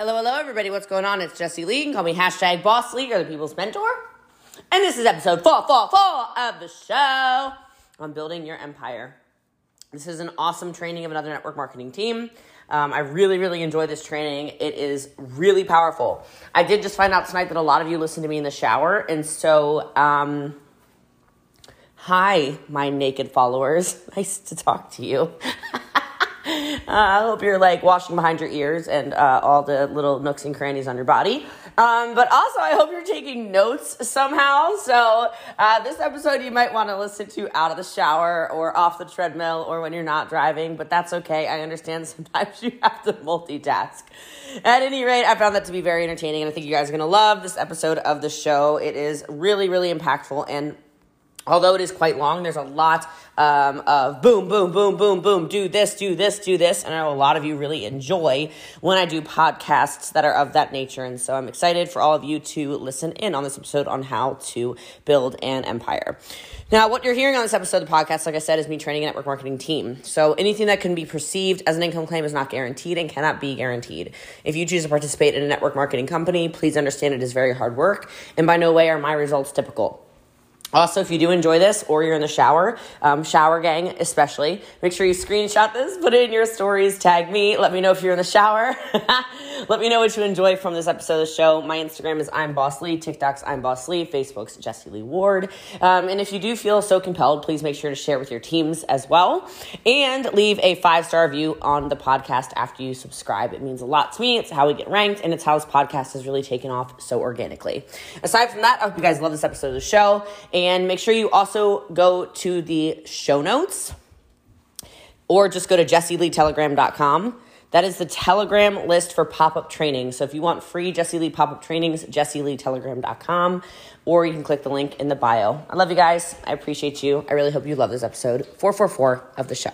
Hello, hello, everybody. What's going on? It's Jessie Lee. You can call me hashtag Boss Lee or the People's Mentor. And this is episode four, four, four of the show on building your empire. This is an awesome training of another network marketing team. Um, I really, really enjoy this training. It is really powerful. I did just find out tonight that a lot of you listen to me in the shower. And so, um, hi, my naked followers. Nice to talk to you. Uh, I hope you're like washing behind your ears and uh, all the little nooks and crannies on your body. Um, but also, I hope you're taking notes somehow. So, uh, this episode you might want to listen to out of the shower or off the treadmill or when you're not driving, but that's okay. I understand sometimes you have to multitask. At any rate, I found that to be very entertaining, and I think you guys are going to love this episode of the show. It is really, really impactful and although it is quite long, there's a lot um, of boom, boom, boom, boom, boom, do this, do this, do this. And I know a lot of you really enjoy when I do podcasts that are of that nature. And so I'm excited for all of you to listen in on this episode on how to build an empire. Now, what you're hearing on this episode of the podcast, like I said, is me training a network marketing team. So anything that can be perceived as an income claim is not guaranteed and cannot be guaranteed. If you choose to participate in a network marketing company, please understand it is very hard work. And by no way are my results typical. Also, if you do enjoy this or you're in the shower, um, shower gang especially, make sure you screenshot this, put it in your stories, tag me, let me know if you're in the shower. let me know what you enjoy from this episode of the show. My Instagram is I'm Boss Lee, TikTok's I'm Boss Lee, Facebook's Jessie Lee Ward. Um, and if you do feel so compelled, please make sure to share with your teams as well and leave a five star review on the podcast after you subscribe. It means a lot to me. It's how we get ranked and it's how this podcast has really taken off so organically. Aside from that, I hope you guys love this episode of the show. Make sure you also go to the show notes or just go to jessieleetelegram.com. That is the Telegram list for pop up training. So if you want free Jessie Lee pop up trainings, jessieleetelegram.com, or you can click the link in the bio. I love you guys. I appreciate you. I really hope you love this episode 444 of the show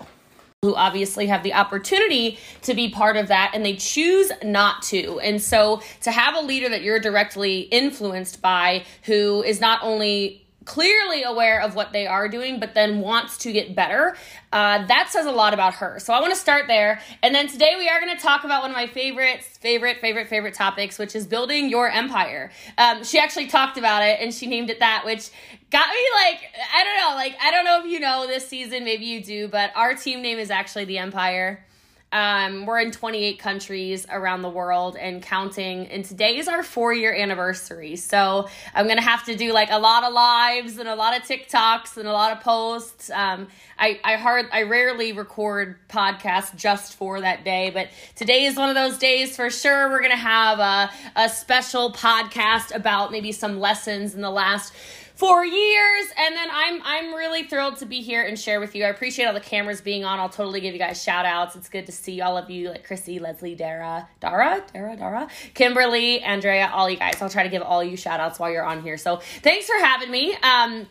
who obviously have the opportunity to be part of that and they choose not to. And so to have a leader that you're directly influenced by who is not only clearly aware of what they are doing, but then wants to get better. Uh, that says a lot about her. So I want to start there. And then today we are going to talk about one of my favorites, favorite, favorite, favorite topics, which is building your empire. Um, she actually talked about it and she named it that, which got me like, I don't know, like, I don't know if you know this season, maybe you do, but our team name is actually the Empire. Um, we're in 28 countries around the world and counting. And today is our four year anniversary. So I'm going to have to do like a lot of lives and a lot of TikToks and a lot of posts. Um, I, I hard, I rarely record podcasts just for that day, but today is one of those days for sure. We're going to have a, a special podcast about maybe some lessons in the last for years. And then i'm i'm really thrilled to be here and share with you. I appreciate all the cameras being on. I'll totally give you guys shout outs it's good to see all of you like chrissy leslie dara dara dara dara kimberly andrea all you guys. I'll try to give all you shout outs while you're on here. So thanks for having me. Um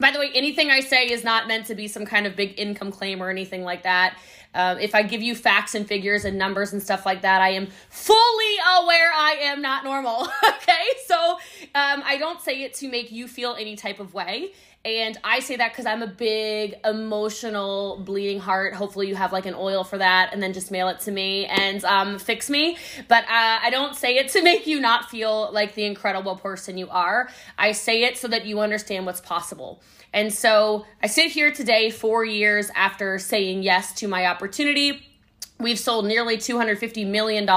by the way, anything I say is not meant to be some kind of big income claim or anything like that. Uh, if I give you facts and figures and numbers and stuff like that, I am fully aware I am not normal. okay, so um, I don't say it to make you feel any type of way. And I say that because I'm a big emotional bleeding heart. Hopefully, you have like an oil for that, and then just mail it to me and um, fix me. But uh, I don't say it to make you not feel like the incredible person you are. I say it so that you understand what's possible. And so I sit here today, four years after saying yes to my opportunity We've sold nearly $250 million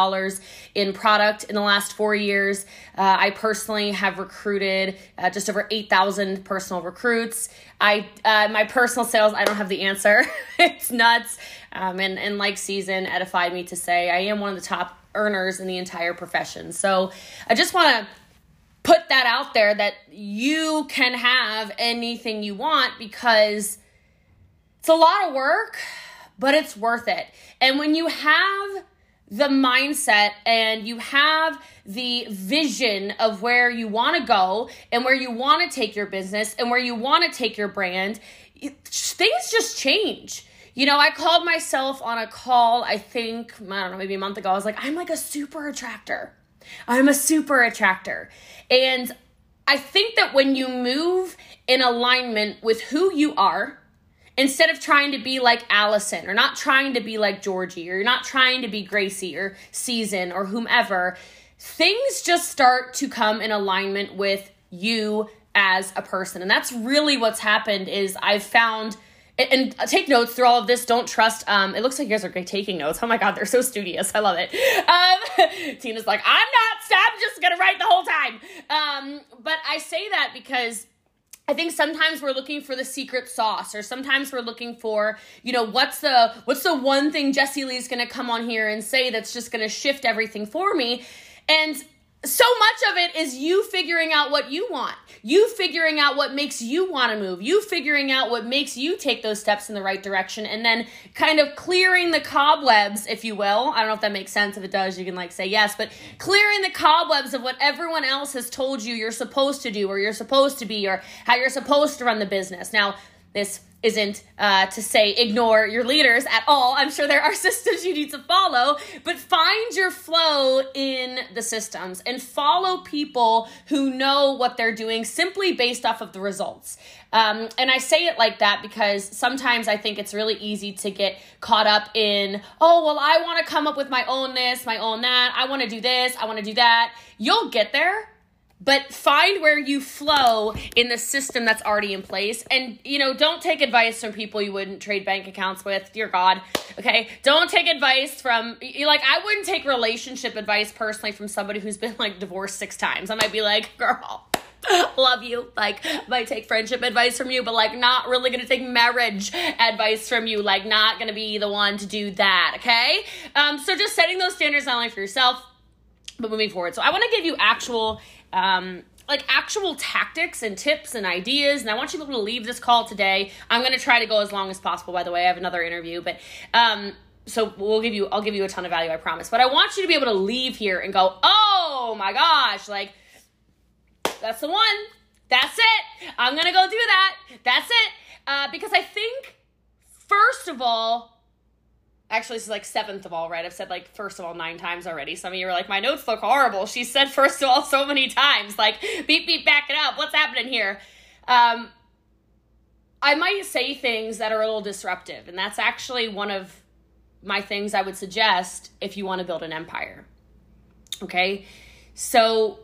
in product in the last four years. Uh, I personally have recruited uh, just over 8,000 personal recruits. I uh, My personal sales, I don't have the answer. it's nuts. Um, and, and like Season edified me to say, I am one of the top earners in the entire profession. So I just want to put that out there that you can have anything you want because it's a lot of work but it's worth it. And when you have the mindset and you have the vision of where you want to go and where you want to take your business and where you want to take your brand, things just change. You know, I called myself on a call, I think, I don't know, maybe a month ago. I was like, I'm like a super attractor. I'm a super attractor. And I think that when you move in alignment with who you are, instead of trying to be like Allison or not trying to be like Georgie or you're not trying to be Gracie or Season or whomever, things just start to come in alignment with you as a person. And that's really what's happened is I've found and, take notes through all of this. Don't trust. Um, it looks like you guys are great taking notes. Oh my god, they're so studious. I love it. Um, Tina's like, I'm not. I'm just gonna write the whole time. Um, but I say that because I think sometimes we're looking for the secret sauce, or sometimes we're looking for, you know, what's the what's the one thing Jessie Lee's gonna come on here and say that's just gonna shift everything for me. And so much of it is you figuring out what you want. You figuring out what makes you want to move. You figuring out what makes you take those steps in the right direction and then kind of clearing the cobwebs, if you will. I don't know if that makes sense. If it does, you can like say yes, but clearing the cobwebs of what everyone else has told you you're supposed to do or you're supposed to be or how you're supposed to run the business. Now, this isn't uh, to say ignore your leaders at all. I'm sure there are systems you need to follow, but find your flow in the systems and follow people who know what they're doing simply based off of the results. Um, and I say it like that because sometimes I think it's really easy to get caught up in, oh, well, I want to come up with my own this, my own that. I want to do this, I want to do that. You'll get there but find where you flow in the system that's already in place. And you know don't take advice from people you wouldn't trade bank accounts with. Dear god okay? Don't take advice from like i wouldn't take relationship advice personally from somebody who's been like divorced six times. I might be like girl love you. Like might take friendship advice from you but like not really gonna take marriage advice from you. Like not gonna be the one to do that okay? Um so just setting those standards not only for yourself but moving forward. So i want to give you actual um, like actual tactics and tips and ideas. And I want you people to leave this call today. I'm going to try to go as long as possible. By the way, I have another interview, but um, so we'll give you. I'll give you a ton of value. I promise. But I want you to be able to leave here and go, oh my gosh, like that's the one. That's it. I'm gonna go do that. That's it. Uh, because I think first of all Actually, this is like seventh of all, right? I've said like first of all nine times already. Some of you are like, my notes look horrible. She said first of all so many times. Like, beep, beep, back it up. What's happening here? Um, I might say things that are a little disruptive, and that's actually one of my things I would suggest if you want to build an empire. Okay? So,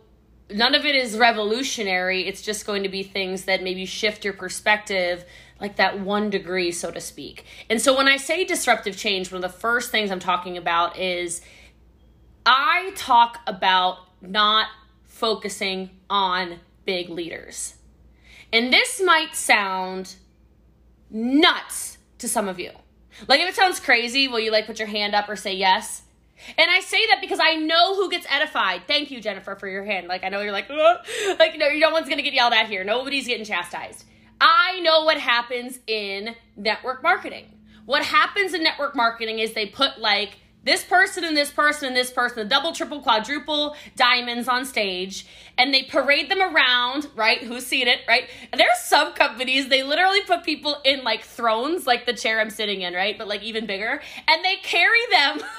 none of it is revolutionary. It's just going to be things that maybe shift your perspective like that one degree, so to speak. And so when I say disruptive change, one of the first things I'm talking about is I talk about not focusing on big leaders. And this might sound nuts to some of you. Like if it sounds crazy, will you like put your hand up or say yes? And I say that because I know who gets edified. Thank you, Jennifer, for your hand. Like I know you're like, like no, no one's gonna get yelled at here. Nobody's getting chastised. I know what happens in network marketing. What happens in network marketing is they put like this person and this person and this person, the double, triple, quadruple diamonds on stage, and they parade them around, right? Who's seen it, right? And there's some companies, they literally put people in like thrones, like the chair I'm sitting in, right? But like even bigger, and they carry them.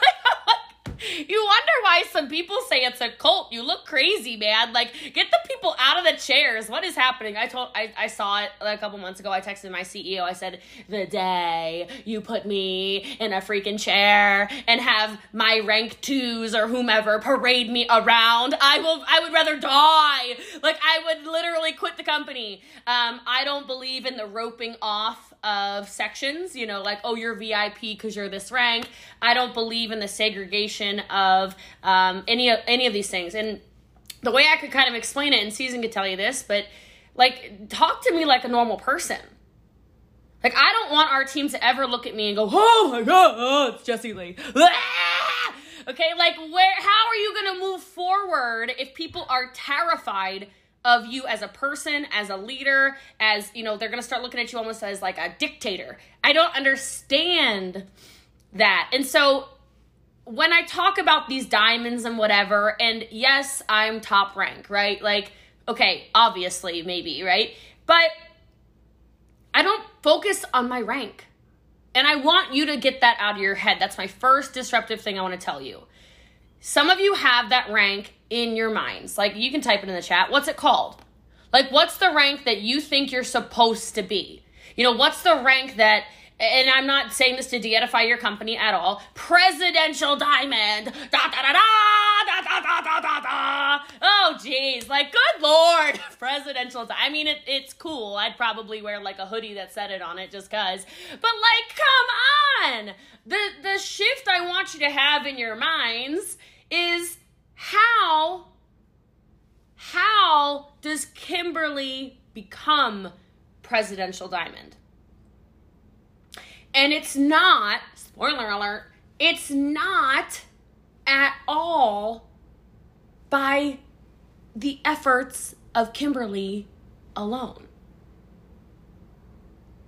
you wonder why some people say it's a cult. You look crazy, man. Like, get the people out of the chairs. What is happening? I told I, I saw it a couple months ago. I texted my CEO. I said, The day you put me in a freaking chair and have my rank twos or whomever parade me around, I will I would rather die. Like I would literally quit the company. Um, I don't believe in the roping off of sections, you know, like, oh, you're VIP because you're this rank. I don't believe in the segregation of um, any of any of these things. And the way I could kind of explain it, and Season could tell you this, but like, talk to me like a normal person. Like, I don't want our team to ever look at me and go, oh my god, oh, it's Jessie Lee. Okay, like, where? How are you gonna move forward if people are terrified? Of you as a person, as a leader, as, you know, they're going to start looking at you almost as like a dictator. I don't understand that. And so when I talk about these diamonds and whatever, and yes, I'm top rank, right? Like, okay, obviously, maybe, right? But I don't focus on my rank. And I want you to get that out of your head. That's my first disruptive thing I want to tell you. Some of you have that rank in your minds. Like you can type it in the chat. What's it called? Like what's the rank that you think you're supposed to be? You know, what's the rank that and I'm not saying this to de-edify your company at all. Presidential diamond. Da da da da da da da da da da. Oh jeez, like good lord, presidential. Di- I mean, it, it's cool. I'd probably wear like a hoodie that said it on it just cause. But like, come on. The the shift I want you to have in your minds is how how does Kimberly become presidential diamond? And it's not, spoiler alert, it's not at all by the efforts of Kimberly alone.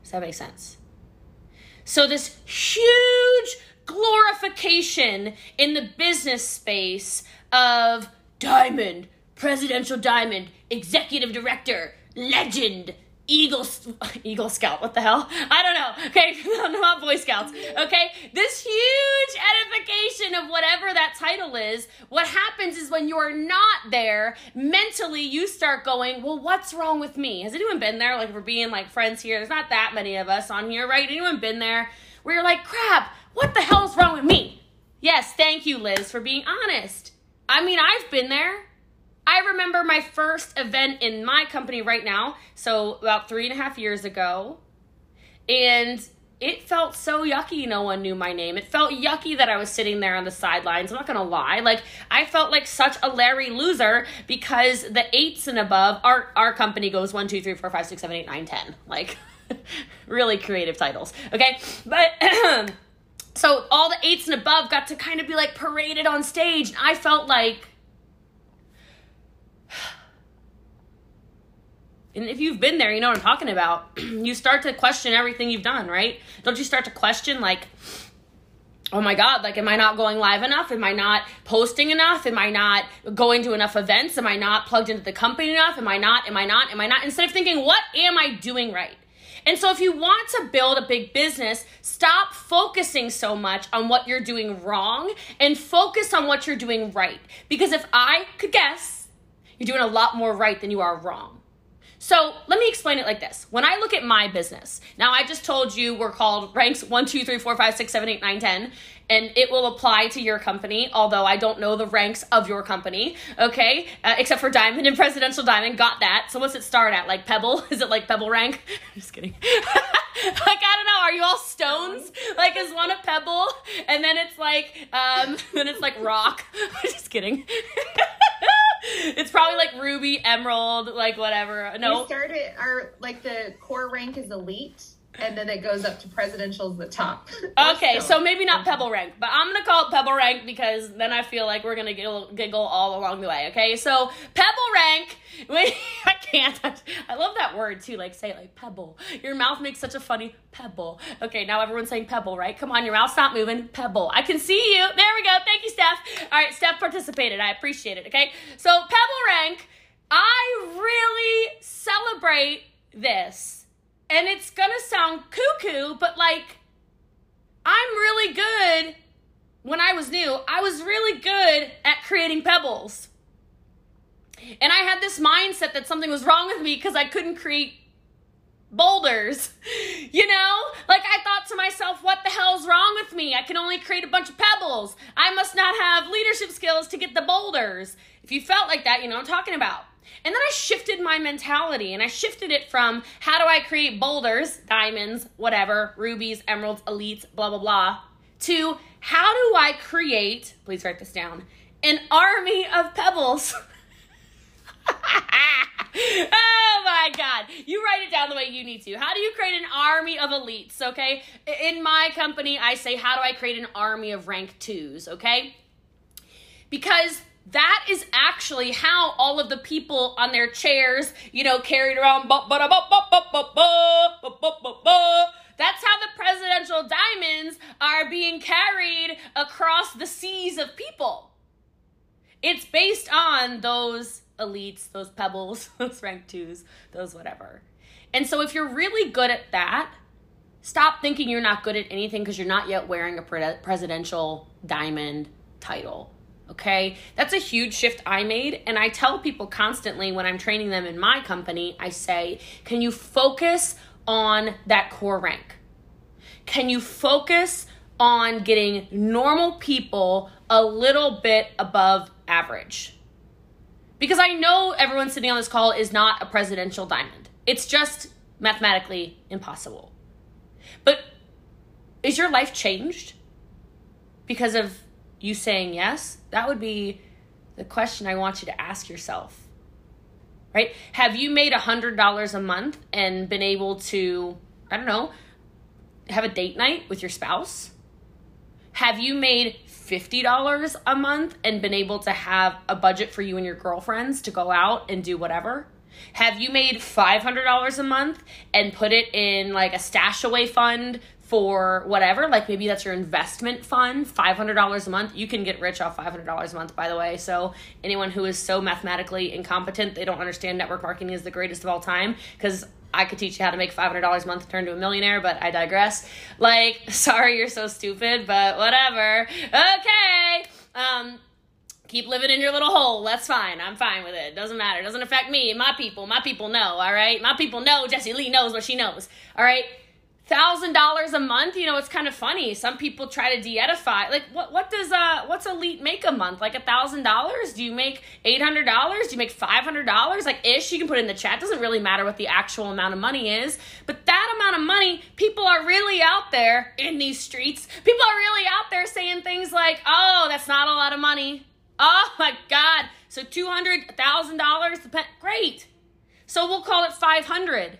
Does that make sense? So, this huge glorification in the business space of diamond, presidential diamond, executive director, legend, Eagle Eagle Scout. What the hell? I don't know. Okay, not Boy Scouts. Okay, this huge edification of whatever that title is. What happens is when you're not there mentally, you start going, "Well, what's wrong with me?" Has anyone been there? Like we're being like friends here. There's not that many of us on here, right? Anyone been there where you're like, "Crap, what the hell's wrong with me?" Yes, thank you, Liz, for being honest. I mean, I've been there. I remember my first event in my company right now, so about three and a half years ago, and it felt so yucky no one knew my name. It felt yucky that I was sitting there on the sidelines. I'm not gonna lie. Like I felt like such a Larry loser because the eights and above, our our company goes one, two, three, four, five, six, seven, eight, nine, ten. Like really creative titles. Okay. But so all the eights and above got to kind of be like paraded on stage. And I felt like And if you've been there, you know what I'm talking about. you start to question everything you've done, right? Don't you start to question, like, oh my God, like, am I not going live enough? Am I not posting enough? Am I not going to enough events? Am I not plugged into the company enough? Am I not? Am I not? Am I not? Instead of thinking, what am I doing right? And so, if you want to build a big business, stop focusing so much on what you're doing wrong and focus on what you're doing right. Because if I could guess, you're doing a lot more right than you are wrong. So let me explain it like this. When I look at my business, now I just told you we're called ranks 1, 2, 3, 4, 5, 6, 7, 8, 9, 10, and it will apply to your company, although I don't know the ranks of your company, okay? Uh, except for Diamond and Presidential Diamond, got that. So what's it start at? Like Pebble? Is it like Pebble rank? I'm just kidding. like, I don't know, are you all stones? Like, is one a pebble? And then it's like, um, then it's like rock. I'm just kidding. it's probably like ruby, emerald, like whatever. No, we started our like the core rank is elite, and then it goes up to presidential presidential's the top. okay, so maybe not pebble rank, but I'm gonna call it pebble rank because then I feel like we're gonna giggle, giggle all along the way. Okay, so pebble rank. Wait, I can't. I love that word too. Like say it like pebble. Your mouth makes such a funny pebble. Okay, now everyone's saying pebble, right? Come on, your mouth's not moving. Pebble. I can see you. There we go. Thank you, Steph. All right, Steph participated. I appreciate it. Okay, so pebble rank. I really celebrate this and it's gonna sound cuckoo, but like, I'm really good. When I was new, I was really good at creating pebbles. And I had this mindset that something was wrong with me because I couldn't create boulders. You know? Like I thought to myself, what the hell's wrong with me? I can only create a bunch of pebbles. I must not have leadership skills to get the boulders. If you felt like that, you know I'm talking about. And then I shifted my mentality and I shifted it from how do I create boulders, diamonds, whatever, rubies, emeralds, elites, blah, blah, blah, to how do I create, please write this down, an army of pebbles. oh my god. You write it down the way you need to. How do you create an army of elites, okay? In my company, I say, how do I create an army of rank twos, okay? Because that is actually how all of the people on their chairs, you know, carried around. That's how the presidential diamonds are being carried across the seas of people. It's based on those elites, those pebbles, those rank twos, those whatever. And so if you're really good at that, stop thinking you're not good at anything because you're not yet wearing a presidential diamond title Okay, that's a huge shift I made. And I tell people constantly when I'm training them in my company, I say, can you focus on that core rank? Can you focus on getting normal people a little bit above average? Because I know everyone sitting on this call is not a presidential diamond. It's just mathematically impossible. But is your life changed because of you saying yes? That would be the question I want you to ask yourself. Right? Have you made a $100 a month and been able to, I don't know, have a date night with your spouse? Have you made $50 a month and been able to have a budget for you and your girlfriends to go out and do whatever? Have you made $500 a month and put it in like a stash away fund for whatever? Like maybe that's your investment fund, $500 a month. You can get rich off $500 a month, by the way. So, anyone who is so mathematically incompetent, they don't understand network marketing is the greatest of all time because I could teach you how to make $500 a month turn to a millionaire, but I digress. Like, sorry you're so stupid, but whatever. Okay. Um, keep living in your little hole. That's fine. I'm fine with it. Doesn't matter. Doesn't affect me. My people. My people know. All right. My people know. Jessie Lee knows what she knows. All right thousand dollars a month you know it's kind of funny. Some people try to de-edify. Like what what does uh what's elite make a month? Like a thousand dollars? Do you make eight hundred dollars? Do you make five hundred dollars? Like ish you can put in the chat. Doesn't really matter what the actual amount of money is. But that amount of money people are really out there in these streets. People are really out there saying things like oh that's not a lot of money. Oh my god. So two hundred thousand dollars great. So we'll call it five hundred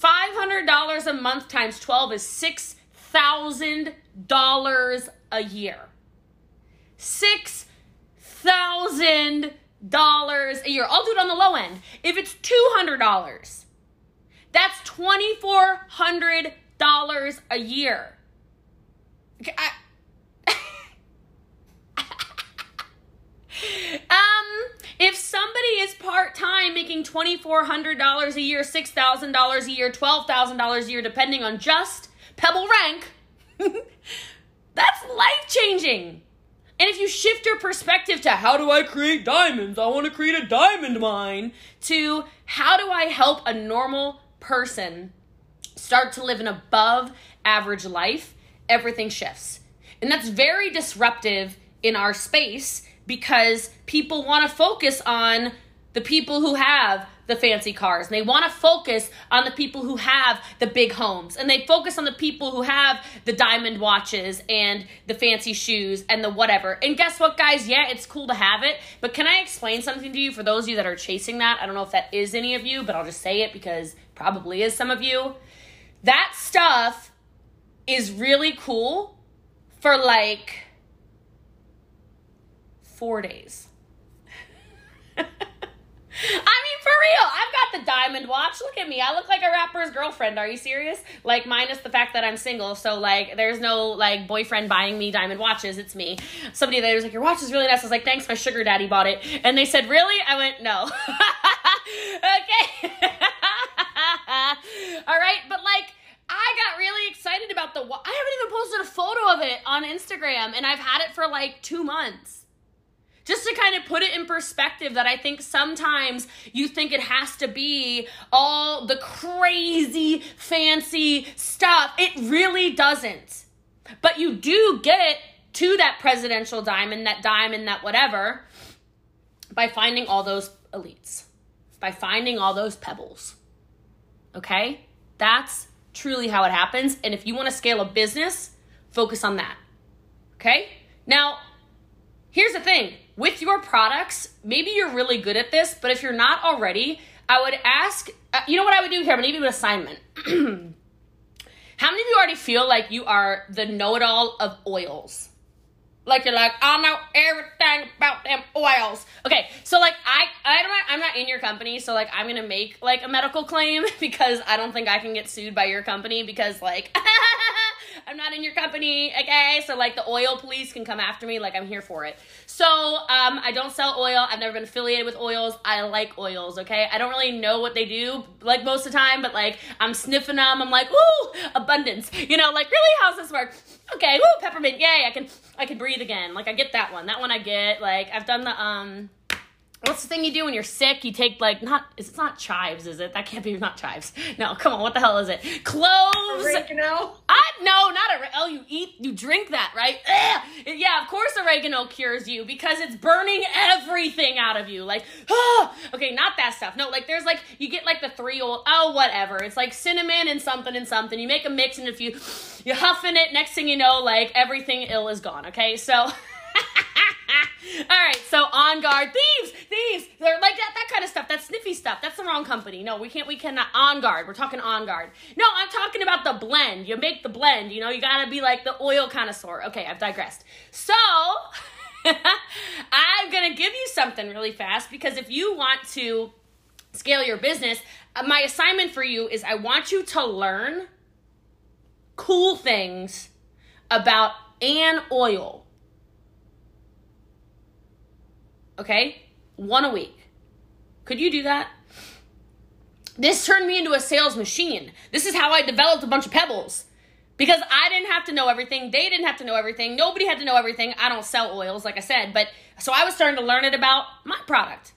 $500 a month times 12 is $6,000 a year. $6,000 a year. I'll do it on the low end. If it's $200, that's $2,400 a year. I, um, if somebody is part time making $2,400 a year, $6,000 a year, $12,000 a year, depending on just Pebble rank, that's life changing. And if you shift your perspective to how do I create diamonds? I want to create a diamond mine, to how do I help a normal person start to live an above average life, everything shifts. And that's very disruptive in our space because people want to focus on the people who have the fancy cars and they want to focus on the people who have the big homes and they focus on the people who have the diamond watches and the fancy shoes and the whatever. And guess what guys? Yeah, it's cool to have it, but can I explain something to you for those of you that are chasing that? I don't know if that is any of you, but I'll just say it because probably is some of you. That stuff is really cool for like four days. I mean, for real, I've got the diamond watch. Look at me. I look like a rapper's girlfriend. Are you serious? Like, minus the fact that I'm single. So, like, there's no, like, boyfriend buying me diamond watches. It's me. Somebody there was like, Your watch is really nice. I was like, Thanks, my sugar daddy bought it. And they said, Really? I went, No. okay. All right. But, like, I got really excited about the. I haven't even posted a photo of it on Instagram, and I've had it for like two months just to kind of put it in perspective that I think sometimes you think it has to be all the crazy fancy stuff. It really doesn't. But you do get to that presidential diamond, that diamond, that whatever, by finding all those elites, by finding all those pebbles. Okay? That's truly how it happens. And if you want to scale a business, focus on that. Okay? Now, here's the thing with your products, maybe you're really good at this, but if you're not already, I would ask, uh, you know what I would do here? I'm gonna give you an assignment. How many of you already feel like you are the know it all of oils? Like you're like, I know everything about them oils. Okay, so like I I don't I'm not in your company, so like I'm gonna make like a medical claim because I don't think I can get sued by your company because like I'm not in your company, okay? So like the oil police can come after me, like I'm here for it. So um, I don't sell oil. I've never been affiliated with oils. I like oils, okay? I don't really know what they do like most of the time, but like I'm sniffing them. I'm like, ooh, abundance. You know, like really, how's this work? Okay, ooh, peppermint. Yay! I can I can breathe again. Like I get that one. That one I get. Like I've done the um What's the thing you do when you're sick? You take like not it's not chives, is it? That can't be not chives. No, come on, what the hell is it? Cloves. Oregano. I no, not a oh you eat you drink that right? Ugh. Yeah, of course oregano cures you because it's burning everything out of you. Like ah. okay, not that stuff. No, like there's like you get like the three old oh whatever. It's like cinnamon and something and something. You make a mix and if you you huffing it, next thing you know, like everything ill is gone. Okay, so. All right, so on guard thieves, thieves. They're like that, that kind of stuff. That's sniffy stuff. That's the wrong company. No, we can't. We cannot. On guard. We're talking on guard. No, I'm talking about the blend. You make the blend. You know, you gotta be like the oil connoisseur. Okay, I've digressed. So. I'm gonna give you something really fast because if you want to scale your business, uh, my assignment for you is I want you to learn cool things about an oil Okay? One a week. Could you do that? This turned me into a sales machine. This is how I developed a bunch of pebbles. Because I didn't have to know everything. They didn't have to know everything. Nobody had to know everything. I don't sell oils, like I said. But so I was starting to learn it about my product,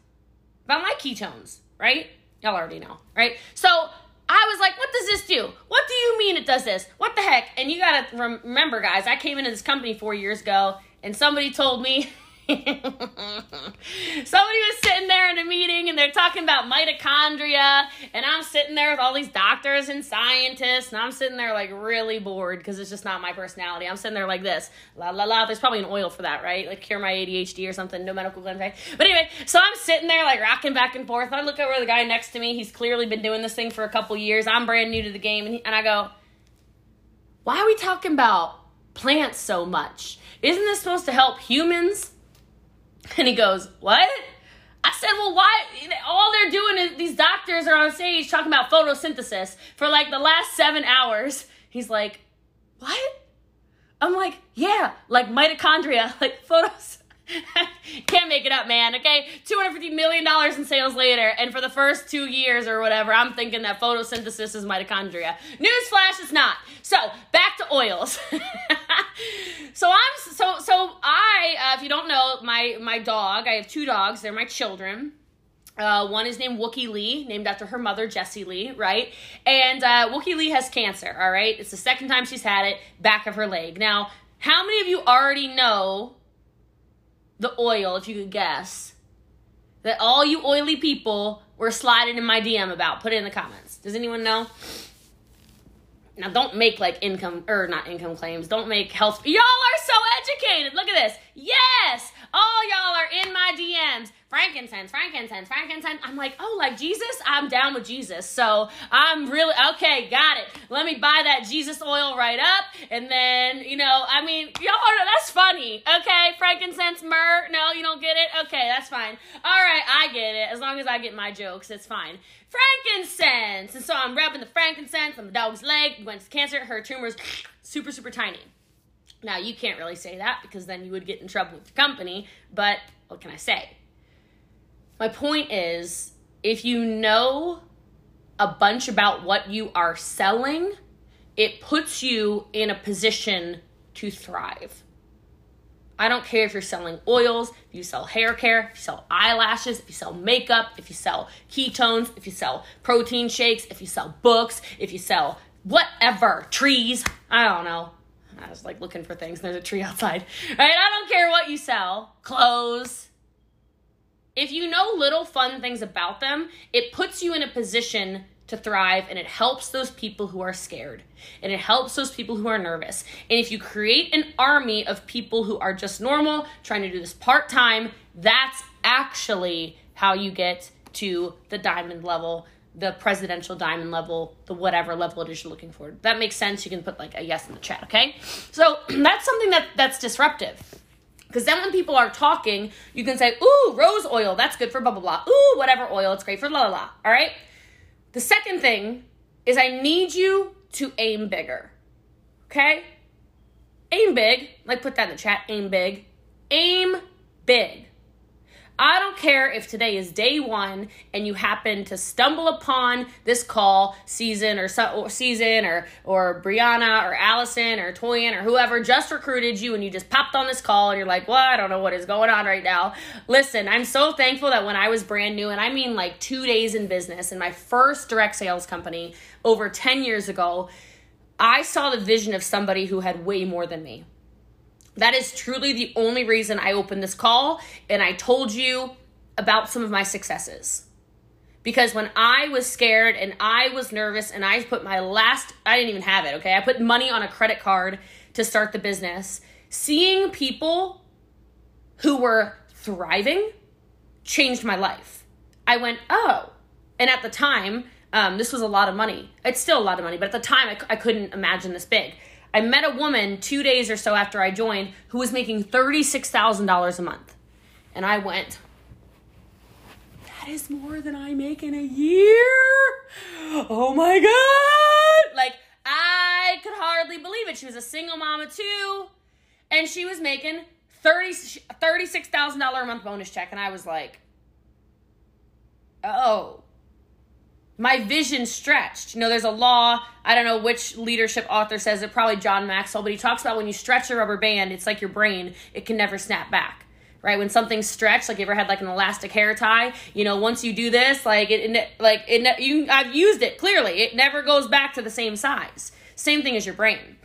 about my ketones, right? Y'all already know, right? So I was like, what does this do? What do you mean it does this? What the heck? And you gotta remember, guys, I came into this company four years ago and somebody told me Somebody was sitting there in a meeting and they're talking about mitochondria, and I'm sitting there with all these doctors and scientists, and I'm sitting there like really bored because it's just not my personality. I'm sitting there like this, la la la. There's probably an oil for that, right? Like cure my ADHD or something. No medical claims? But anyway, so I'm sitting there like rocking back and forth. I look over the guy next to me. He's clearly been doing this thing for a couple years. I'm brand new to the game, and, he, and I go, "Why are we talking about plants so much? Isn't this supposed to help humans?" And he goes, What? I said, Well, why? All they're doing is these doctors are on stage talking about photosynthesis for like the last seven hours. He's like, What? I'm like, Yeah, like mitochondria, like photos. Can't make it up, man. Okay, two hundred fifty million dollars in sales later, and for the first two years or whatever, I'm thinking that photosynthesis is mitochondria. Newsflash, it's not. So back to oils. so I'm so so I, uh, if you don't know, my my dog. I have two dogs. They're my children. Uh, one is named Wookie Lee, named after her mother, Jessie Lee, right? And uh, Wookie Lee has cancer, all right? It's the second time she's had it, back of her leg. Now, how many of you already know the oil, if you could guess, that all you oily people were sliding in my DM about. Put it in the comments. Does anyone know? Now, don't make like income or not income claims. Don't make health. Y'all are so educated. Look at this. Yes, all y'all are in my DMs frankincense, frankincense, frankincense. I'm like, oh, like Jesus? I'm down with Jesus. So I'm really, okay, got it. Let me buy that Jesus oil right up. And then, you know, I mean, y'all that's funny. Okay, frankincense, myrrh. No, you don't get it? Okay, that's fine. All right, I get it. As long as I get my jokes, it's fine. Frankincense. And so I'm rubbing the frankincense on the dog's leg. Went to cancer. Her tumor's super, super tiny. Now, you can't really say that because then you would get in trouble with the company, but what can I say? My point is if you know a bunch about what you are selling, it puts you in a position to thrive. I don't care if you're selling oils, if you sell hair care, if you sell eyelashes, if you sell makeup, if you sell ketones, if you sell protein shakes, if you sell books, if you sell whatever, trees, I don't know. I was like looking for things. There's a tree outside. Right? I don't care what you sell. Clothes, if you know little fun things about them, it puts you in a position to thrive and it helps those people who are scared and it helps those people who are nervous. And if you create an army of people who are just normal, trying to do this part time, that's actually how you get to the diamond level, the presidential diamond level, the whatever level it is you're looking for. That makes sense. You can put like a yes in the chat, okay? So that's something that that's disruptive. Because then when people are talking, you can say, ooh, rose oil, that's good for blah, blah, blah. Ooh, whatever oil, it's great for la, la, la. All right? The second thing is I need you to aim bigger. Okay? Aim big. Like put that in the chat. Aim big. Aim big. I don't care if today is day one and you happen to stumble upon this call, season or, so, or season or or Brianna or Allison or Toyin or whoever just recruited you and you just popped on this call and you're like, well, I don't know what is going on right now. Listen, I'm so thankful that when I was brand new, and I mean like two days in business in my first direct sales company over 10 years ago, I saw the vision of somebody who had way more than me. That is truly the only reason I opened this call and I told you about some of my successes. Because when I was scared and I was nervous and I put my last, I didn't even have it, okay? I put money on a credit card to start the business. Seeing people who were thriving changed my life. I went, oh. And at the time, um, this was a lot of money. It's still a lot of money, but at the time, I, I couldn't imagine this big. I met a woman two days or so after I joined who was making $36,000 a month. And I went, that is more than I make in a year. Oh my God. Like, I could hardly believe it. She was a single mama too. And she was making 30, $36,000 a month bonus check. And I was like, oh, my vision stretched. You know, there's a law, I don't know which leadership author says it, probably John Maxwell, but he talks about when you stretch a rubber band, it's like your brain, it can never snap back. Right when something's stretched, like you ever had like an elastic hair tie, you know, once you do this, like it, it like it, you, I've used it clearly. It never goes back to the same size. Same thing as your brain.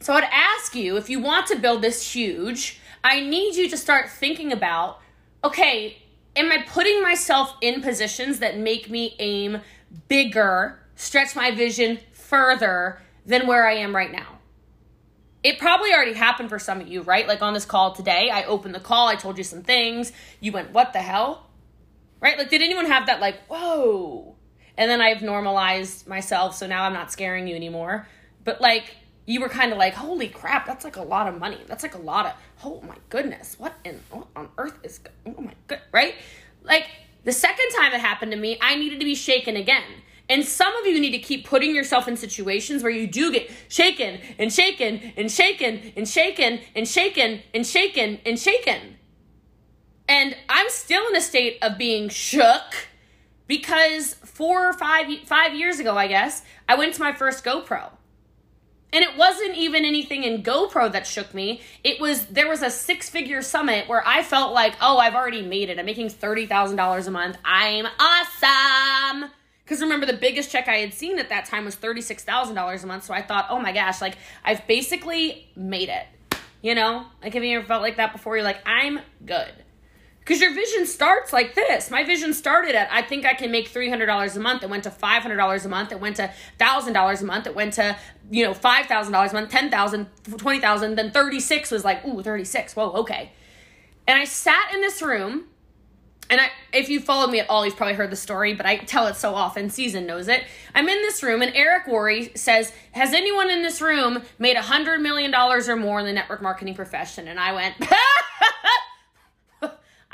So I'd ask you if you want to build this huge, I need you to start thinking about, okay, am I putting myself in positions that make me aim bigger, stretch my vision further than where I am right now? It probably already happened for some of you, right? Like on this call today, I opened the call, I told you some things. You went, What the hell? Right? Like, did anyone have that, like, whoa? And then I've normalized myself, so now I'm not scaring you anymore. But like, you were kind of like, holy crap, that's like a lot of money. That's like a lot of, oh my goodness, what in what on earth is, oh my good, right? Like the second time it happened to me, I needed to be shaken again. And some of you need to keep putting yourself in situations where you do get shaken and shaken and shaken and shaken and shaken and shaken and shaken. And I'm still in a state of being shook because four or five five years ago, I guess, I went to my first GoPro. And it wasn't even anything in GoPro that shook me. It was there was a six figure summit where I felt like, oh, I've already made it. I'm making thirty thousand dollars a month. I'm awesome. Because remember, the biggest check I had seen at that time was thirty six thousand dollars a month. So I thought, oh my gosh, like I've basically made it. You know, like have you ever felt like that before? You're like, I'm good. Because your vision starts like this. My vision started at I think I can make $300 a month. It went to $500 a month. It went to $1,000 a month. It went to, you know, $5,000 a month, 10000 20000 Then 36 was like, ooh, 36. Whoa, okay. And I sat in this room. And I, if you followed me at all, you've probably heard the story, but I tell it so often. Season knows it. I'm in this room, and Eric Worre says, "Has anyone in this room made a hundred million dollars or more in the network marketing profession?" And I went,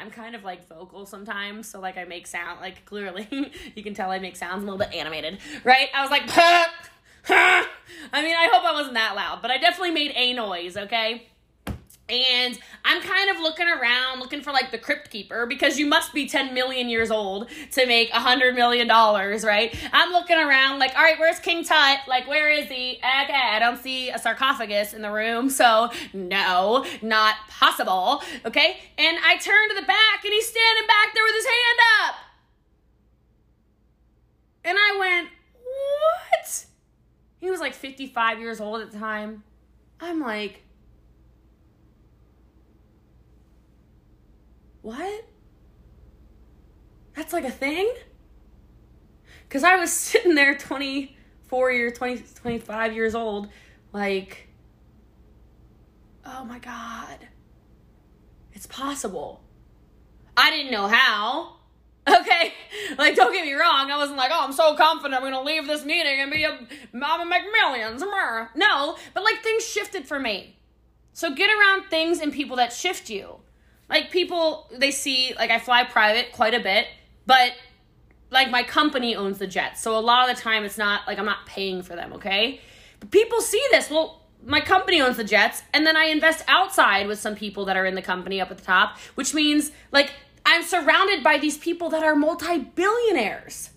I'm kind of like vocal sometimes, so like I make sound like clearly you can tell I make sounds a little bit animated, right? I was like, I mean, I hope I wasn't that loud, but I definitely made a noise, okay? And I'm kind of looking around, looking for like the crypt keeper because you must be 10 million years old to make a hundred million dollars, right? I'm looking around like, all right, where's King Tut? Like, where is he? Okay, I don't see a sarcophagus in the room, so no, not possible. Okay, and I turn to the back and he's standing back there with his hand up. And I went, what? He was like 55 years old at the time. I'm like, what? That's like a thing? Because I was sitting there 24 years, 20, 25 years old, like, oh my God, it's possible. I didn't know how. Okay, like don't get me wrong. I wasn't like, oh, I'm so confident I'm gonna leave this meeting and be a mama millions. No, but like things shifted for me. So get around things and people that shift you like people they see like I fly private quite a bit, but like my company owns the jets. So a lot of the time it's not like I'm not paying for them, okay? But people see this. Well, my company owns the jets and then I invest outside with some people that are in the company up at the top, which means like I'm surrounded by these people that are multi billionaires.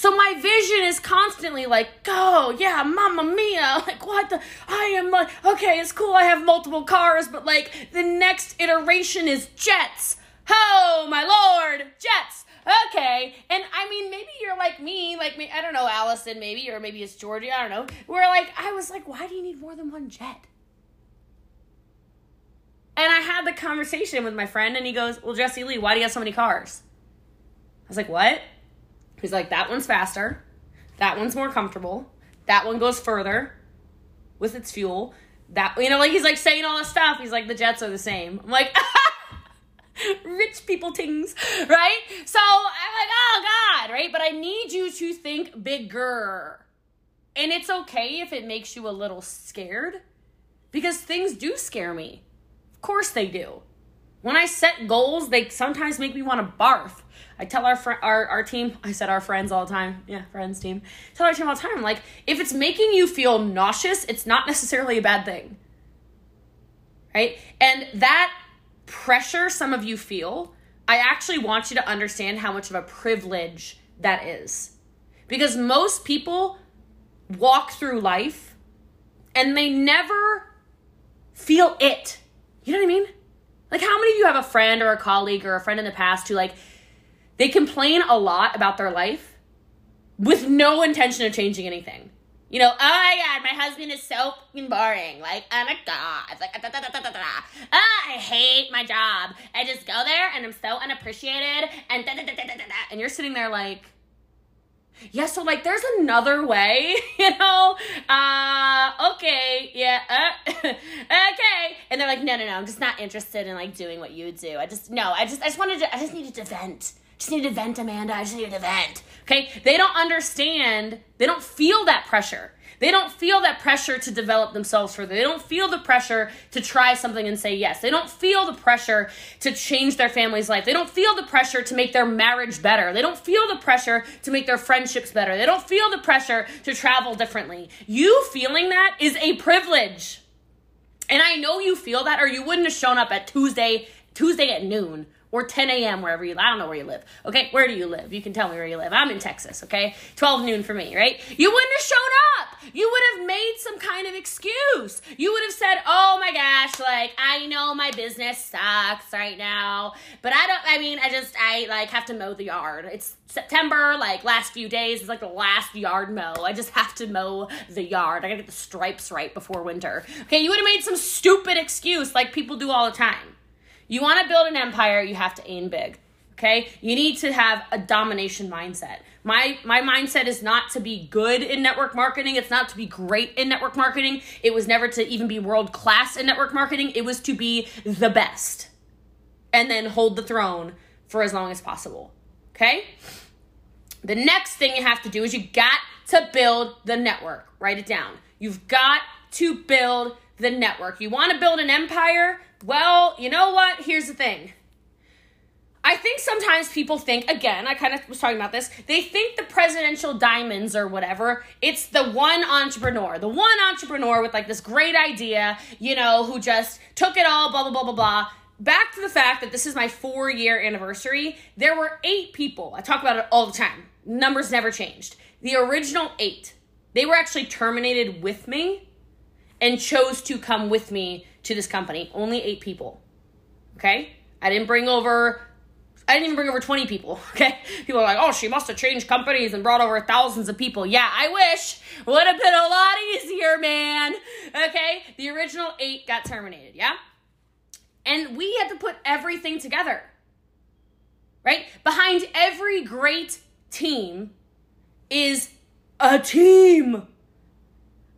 So my vision is constantly like, oh yeah, mamma mia, like what the, I am like, okay, it's cool, I have multiple cars, but like the next iteration is jets. Oh my lord, jets. Okay, and I mean, maybe you're like me, like me, I don't know, Allison, maybe, or maybe it's Georgia, I don't know. Where like I was like, why do you need more than one jet? And I had the conversation with my friend, and he goes, Well, Jessie Lee, why do you have so many cars? I was like, What? He's like, That one's faster. That one's more comfortable. That one goes further with its fuel. That, you know, like he's like saying all this stuff. He's like, The jets are the same. I'm like, Rich people things, right? So I'm like, Oh God, right? But I need you to think bigger. And it's okay if it makes you a little scared because things do scare me. Of course they do. When I set goals, they sometimes make me want to barf. I tell our fr- our our team, I said our friends all the time. Yeah, friends team. tell our team all the time like if it's making you feel nauseous, it's not necessarily a bad thing. Right? And that pressure some of you feel, I actually want you to understand how much of a privilege that is. Because most people walk through life and they never feel it. You know what I mean? Like, how many of you have a friend or a colleague or a friend in the past who, like, they complain a lot about their life with no intention of changing anything? You know, oh my god, my husband is so boring. Like, oh my god, it's like, da, da, da, da, da, da. Oh, I hate my job. I just go there and I'm so unappreciated, and da, da, da, da, da, da. and you're sitting there like, yeah, so like there's another way, you know? Uh, okay, yeah, uh, okay. And they're like, no, no, no, I'm just not interested in like doing what you do. I just, no, I just, I just wanted to, I just needed to vent. Just need to vent, Amanda. I just need to vent. Okay? They don't understand, they don't feel that pressure. They don't feel that pressure to develop themselves further. They don't feel the pressure to try something and say yes. They don't feel the pressure to change their family's life. They don't feel the pressure to make their marriage better. They don't feel the pressure to make their friendships better. They don't feel the pressure to travel differently. You feeling that is a privilege. And I know you feel that or you wouldn't have shown up at Tuesday Tuesday at noon or 10 a.m. wherever you I don't know where you live. Okay, where do you live? You can tell me where you live. I'm in Texas, okay? 12 noon for me, right? You wouldn't have shown up. You would have made some kind of excuse. You would have said, oh my gosh, like, I know my business sucks right now, but I don't, I mean, I just, I like have to mow the yard. It's September, like last few days, is like the last yard mow. I just have to mow the yard. I gotta get the stripes right before winter. Okay, you would have made some stupid excuse like people do all the time. You want to build an empire, you have to aim big. Okay? You need to have a domination mindset. My my mindset is not to be good in network marketing. It's not to be great in network marketing. It was never to even be world class in network marketing. It was to be the best. And then hold the throne for as long as possible. Okay? The next thing you have to do is you got to build the network. Write it down. You've got to build the network. You want to build an empire? Well, you know what? Here's the thing. I think sometimes people think, again, I kind of was talking about this, they think the presidential diamonds or whatever, it's the one entrepreneur, the one entrepreneur with like this great idea, you know, who just took it all, blah, blah, blah, blah, blah. Back to the fact that this is my four year anniversary, there were eight people. I talk about it all the time. Numbers never changed. The original eight, they were actually terminated with me and chose to come with me to this company. Only eight people. Okay? I didn't bring over I didn't even bring over 20 people, okay? People are like, oh, she must have changed companies and brought over thousands of people. Yeah, I wish. Would have been a lot easier, man. Okay? The original eight got terminated, yeah? And we had to put everything together, right? Behind every great team is a team.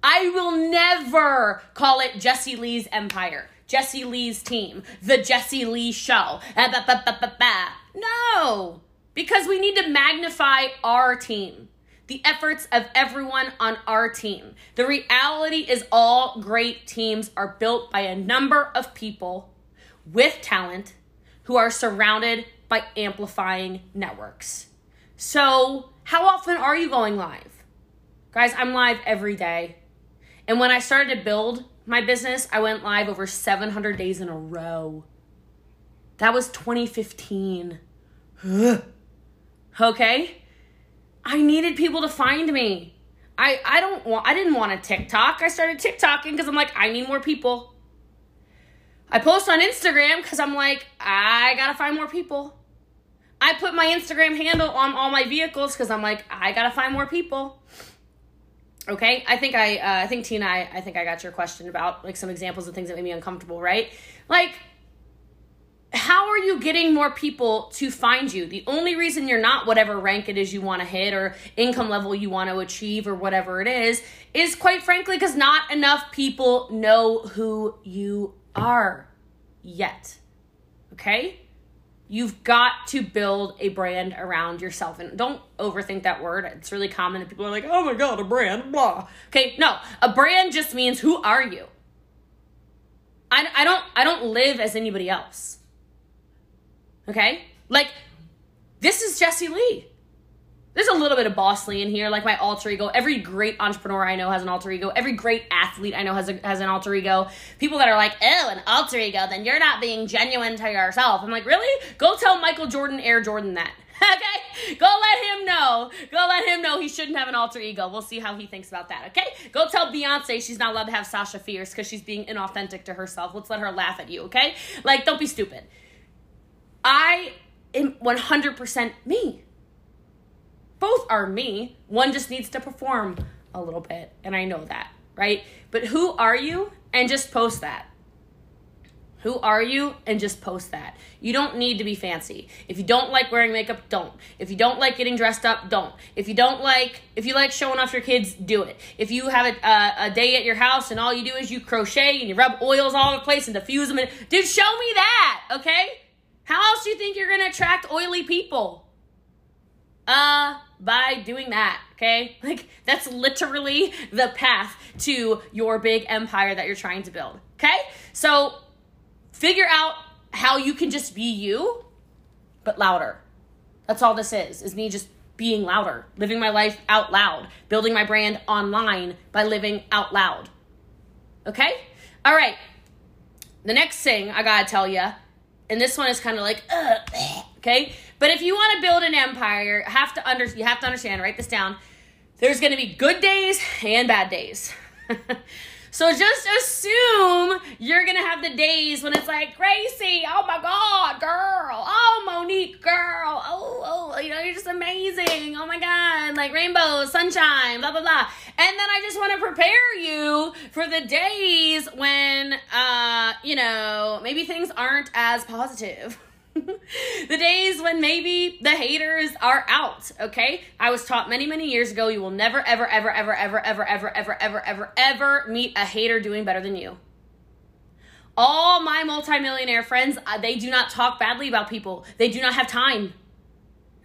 I will never call it Jessie Lee's empire, Jessie Lee's team, the Jessie Lee show. Eh, no, because we need to magnify our team, the efforts of everyone on our team. The reality is, all great teams are built by a number of people with talent who are surrounded by amplifying networks. So, how often are you going live? Guys, I'm live every day. And when I started to build my business, I went live over 700 days in a row. That was 2015. okay? I needed people to find me. I, I don't want I didn't want a TikTok. I started TikToking because I'm like, I need more people. I post on Instagram because I'm like, I gotta find more people. I put my Instagram handle on all my vehicles because I'm like, I gotta find more people. Okay, I think I, uh, I think Tina, I, I think I got your question about like some examples of things that made me uncomfortable, right? Like, how are you getting more people to find you? The only reason you're not whatever rank it is you want to hit or income level you want to achieve or whatever it is, is quite frankly because not enough people know who you are yet. Okay? You've got to build a brand around yourself. And don't overthink that word. It's really common that people are like, oh my God, a brand, blah. Okay, no, a brand just means who are you? I, I don't I don't live as anybody else. Okay? Like, this is Jessie Lee. There's a little bit of Boss in here, like my alter ego. Every great entrepreneur I know has an alter ego. Every great athlete I know has a, has an alter ego. People that are like, oh, an alter ego, then you're not being genuine to yourself. I'm like, really? Go tell Michael Jordan, Air Jordan that. okay? Go let him know. Go let him know he shouldn't have an alter ego. We'll see how he thinks about that, okay? Go tell Beyonce she's not allowed to have Sasha Fierce because she's being inauthentic to herself. Let's let her laugh at you, okay? Like, don't be stupid. I am 100% me both are me. One just needs to perform a little bit, and I know that, right? But who are you? And just post that. Who are you? And just post that. You don't need to be fancy. If you don't like wearing makeup, don't. If you don't like getting dressed up, don't. If you don't like, if you like showing off your kids, do it. If you have a, a, a day at your house and all you do is you crochet and you rub oils all over the place and diffuse them, and, dude, show me that, okay? How else do you think you're gonna attract oily people? Uh, by doing that, okay? Like, that's literally the path to your big empire that you're trying to build, okay? So, figure out how you can just be you, but louder. That's all this is, is me just being louder, living my life out loud, building my brand online by living out loud. Okay? All right. The next thing I gotta tell you, and this one is kind of like, okay? But if you want to build an empire, have to under you have to understand, write this down. There's going to be good days and bad days. so just assume you're to have the days when it's like, Gracie, oh my God, girl. Oh, Monique, girl. Oh, oh, you know, you're just amazing. Oh my God. Like rainbows, sunshine, blah, blah, blah. And then I just want to prepare you for the days when, uh, you know, maybe things aren't as positive. the days when maybe the haters are out, okay? I was taught many, many years ago you will never, ever, ever, ever, ever, ever, ever, ever, ever, ever, ever meet a hater doing better than you. All my multimillionaire friends, uh, they do not talk badly about people. They do not have time.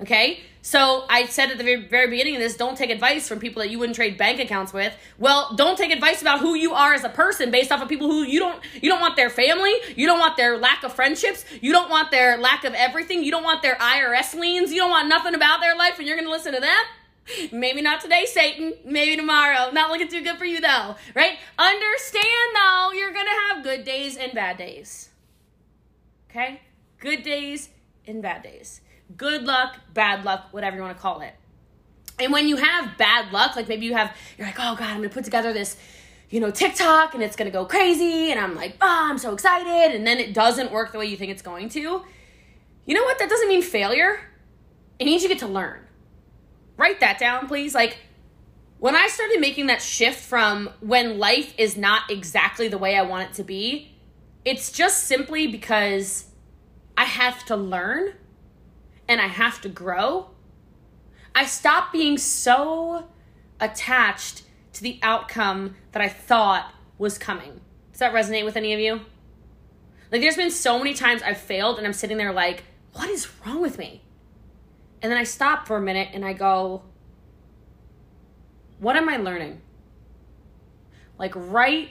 Okay? So I said at the very, very beginning of this, don't take advice from people that you wouldn't trade bank accounts with. Well, don't take advice about who you are as a person based off of people who you don't you don't want their family, you don't want their lack of friendships, you don't want their lack of everything, you don't want their IRS liens, you don't want nothing about their life and you're going to listen to them? Maybe not today, Satan. Maybe tomorrow. Not looking too good for you though, right? Understand though, you're going to have good days and bad days. Okay? Good days and bad days good luck, bad luck, whatever you want to call it. And when you have bad luck, like maybe you have, you're like, oh God, I'm gonna put together this, you know, TikTok and it's gonna go crazy. And I'm like, oh, I'm so excited. And then it doesn't work the way you think it's going to. You know what? That doesn't mean failure. It means you get to learn. Write that down, please. Like, when I started making that shift from when life is not exactly the way I want it to be, it's just simply because I have to learn and I have to grow, I stop being so attached to the outcome that I thought was coming. Does that resonate with any of you? Like, there's been so many times I've failed and I'm sitting there like, what is wrong with me? And then I stop for a minute and I go, what am I learning? Like, right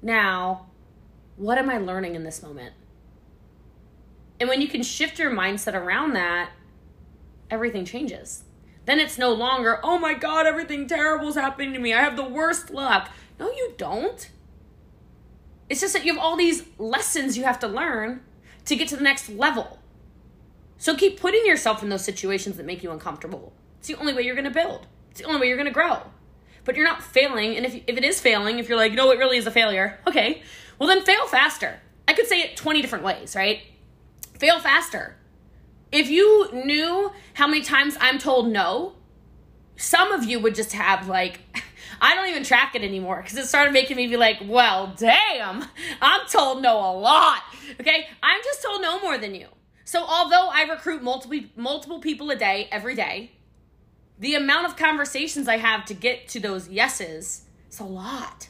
now, what am I learning in this moment? And when you can shift your mindset around that, everything changes. Then it's no longer, oh my God, everything terrible is happening to me. I have the worst luck. No, you don't. It's just that you have all these lessons you have to learn to get to the next level. So keep putting yourself in those situations that make you uncomfortable. It's the only way you're going to build. It's the only way you're going to grow. But you're not failing, and if if it is failing, if you're like, no, it really is a failure, okay, well then fail faster. I could say it 20 different ways, right? Fail faster. If you knew how many times I'm told no, some of you would just have like I don't even track it anymore because it started making me be like, well, damn, I'm told no a lot. Okay, I'm just told no more than you. So although I recruit multiple multiple people a day every day, the amount of conversations I have to get to those yeses is a lot.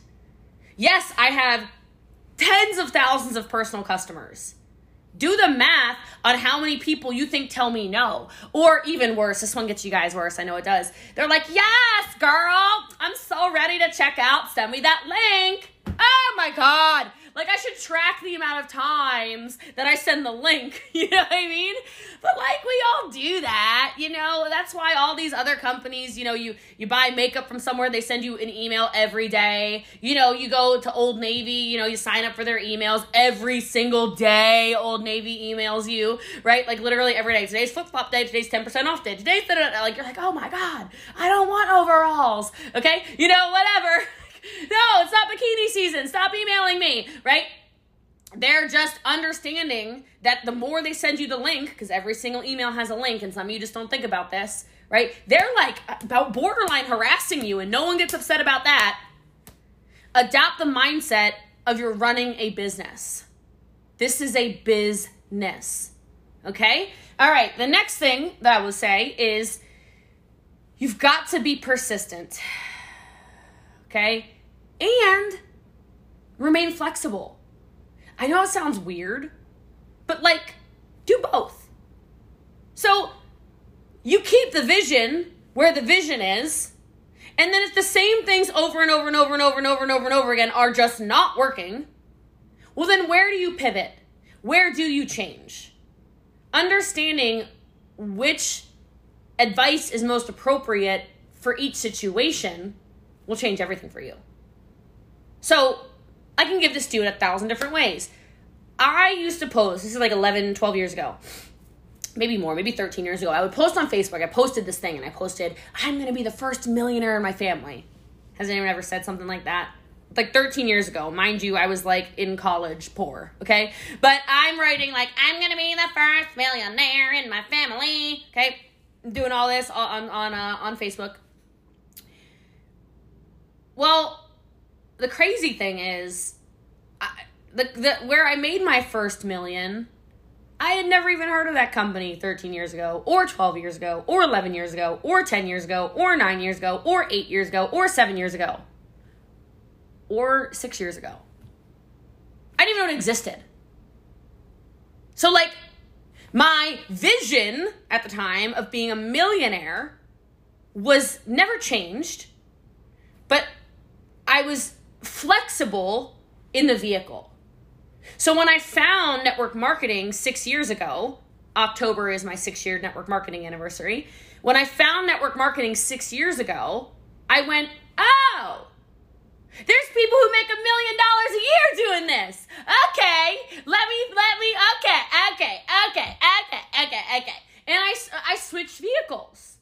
Yes, I have tens of thousands of personal customers. Do the math on how many people you think tell me no. Or even worse, this one gets you guys worse. I know it does. They're like, yes, girl, I'm so ready to check out. Send me that link. Oh my God. Like I should track the amount of times that I send the link. You know what I mean? But like we all do that, you know. That's why all these other companies, you know, you you buy makeup from somewhere, they send you an email every day. You know, you go to Old Navy, you know, you sign up for their emails every single day. Old Navy emails you, right? Like literally every day. Today's flip flop day. Today's ten percent off day. Today's like you're like, oh my god, I don't want overalls. Okay, you know, whatever. no, it's not bikini season. Stop emailing me, right? They're just understanding that the more they send you the link, because every single email has a link, and some of you just don't think about this, right? They're like about borderline harassing you, and no one gets upset about that. Adopt the mindset of you're running a business. This is a business. Okay? All right, the next thing that I will say is you've got to be persistent. Okay? And remain flexible. I know it sounds weird, but like, do both. So you keep the vision where the vision is, and then if the same things over and over and over and over and over and over and over again are just not working, well, then where do you pivot? Where do you change? Understanding which advice is most appropriate for each situation will change everything for you. So I can give this to you in a thousand different ways. I used to post, this is like 11, 12 years ago, maybe more, maybe 13 years ago. I would post on Facebook. I posted this thing and I posted, I'm going to be the first millionaire in my family. Has anyone ever said something like that? Like 13 years ago, mind you, I was like in college poor, okay? But I'm writing like, I'm going to be the first millionaire in my family, okay? Doing all this on, on, uh, on Facebook. Well, the crazy thing is, I, the, the where I made my first million, I had never even heard of that company 13 years ago, or 12 years ago, or 11 years ago, or 10 years ago, or 9 years ago, or 8 years ago, or 7 years ago, or 6 years ago. I didn't even know it existed. So, like, my vision at the time of being a millionaire was never changed, but I was flexible in the vehicle. So when I found network marketing six years ago, October is my six year network marketing anniversary. When I found network marketing six years ago, I went, oh, there's people who make a million dollars a year doing this. Okay, let me, let me, okay, okay, okay, okay, okay, okay. And I, I switched vehicles.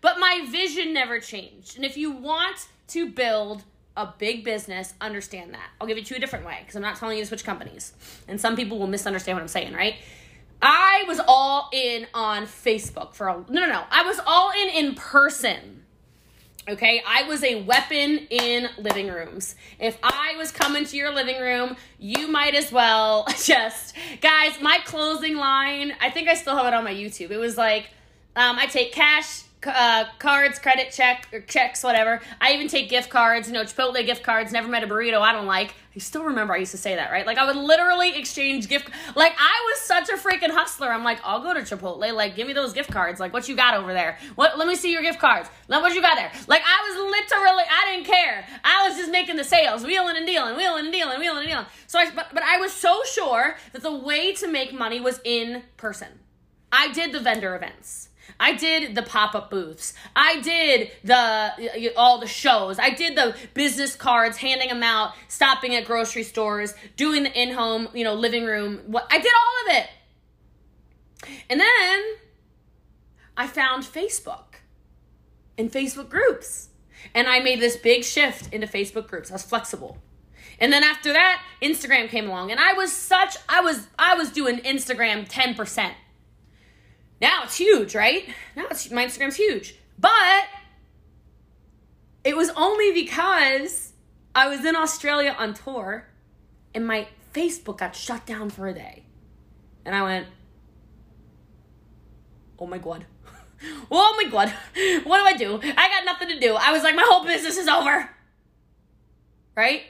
But my vision never changed. And if you want to build a big business, understand that. I'll give it to you a different way because I'm not telling you to switch companies. And some people will misunderstand what I'm saying, right? I was all in on Facebook for a no no no. I was all in in person. Okay, I was a weapon in living rooms. If I was coming to your living room, you might as well just guys. My closing line, I think I still have it on my YouTube. It was like, um, I take cash, uh, cards, credit check or checks, whatever. I even take gift cards, you know, Chipotle gift cards. Never met a burrito I don't like. I still remember I used to say that, right? Like I would literally exchange gift. Like I was such a freaking hustler. I'm like, I'll go to Chipotle. Like, give me those gift cards. Like, what you got over there? What? Let me see your gift cards. Let what you got there. Like I was literally, I didn't care. I was just making the sales, wheeling and dealing, wheeling and dealing, wheeling and dealing. So I, but, but I was so sure that the way to make money was in person. I did the vendor events. I did the pop-up booths. I did the all the shows. I did the business cards, handing them out, stopping at grocery stores, doing the in-home, you know, living room. What I did all of it. And then I found Facebook and Facebook groups. And I made this big shift into Facebook groups. I was flexible. And then after that, Instagram came along and I was such I was I was doing Instagram 10%. Now it's huge, right? Now it's my Instagram's huge. But it was only because I was in Australia on tour and my Facebook got shut down for a day. And I went, oh my God. oh my God. What do I do? I got nothing to do. I was like, my whole business is over. Right?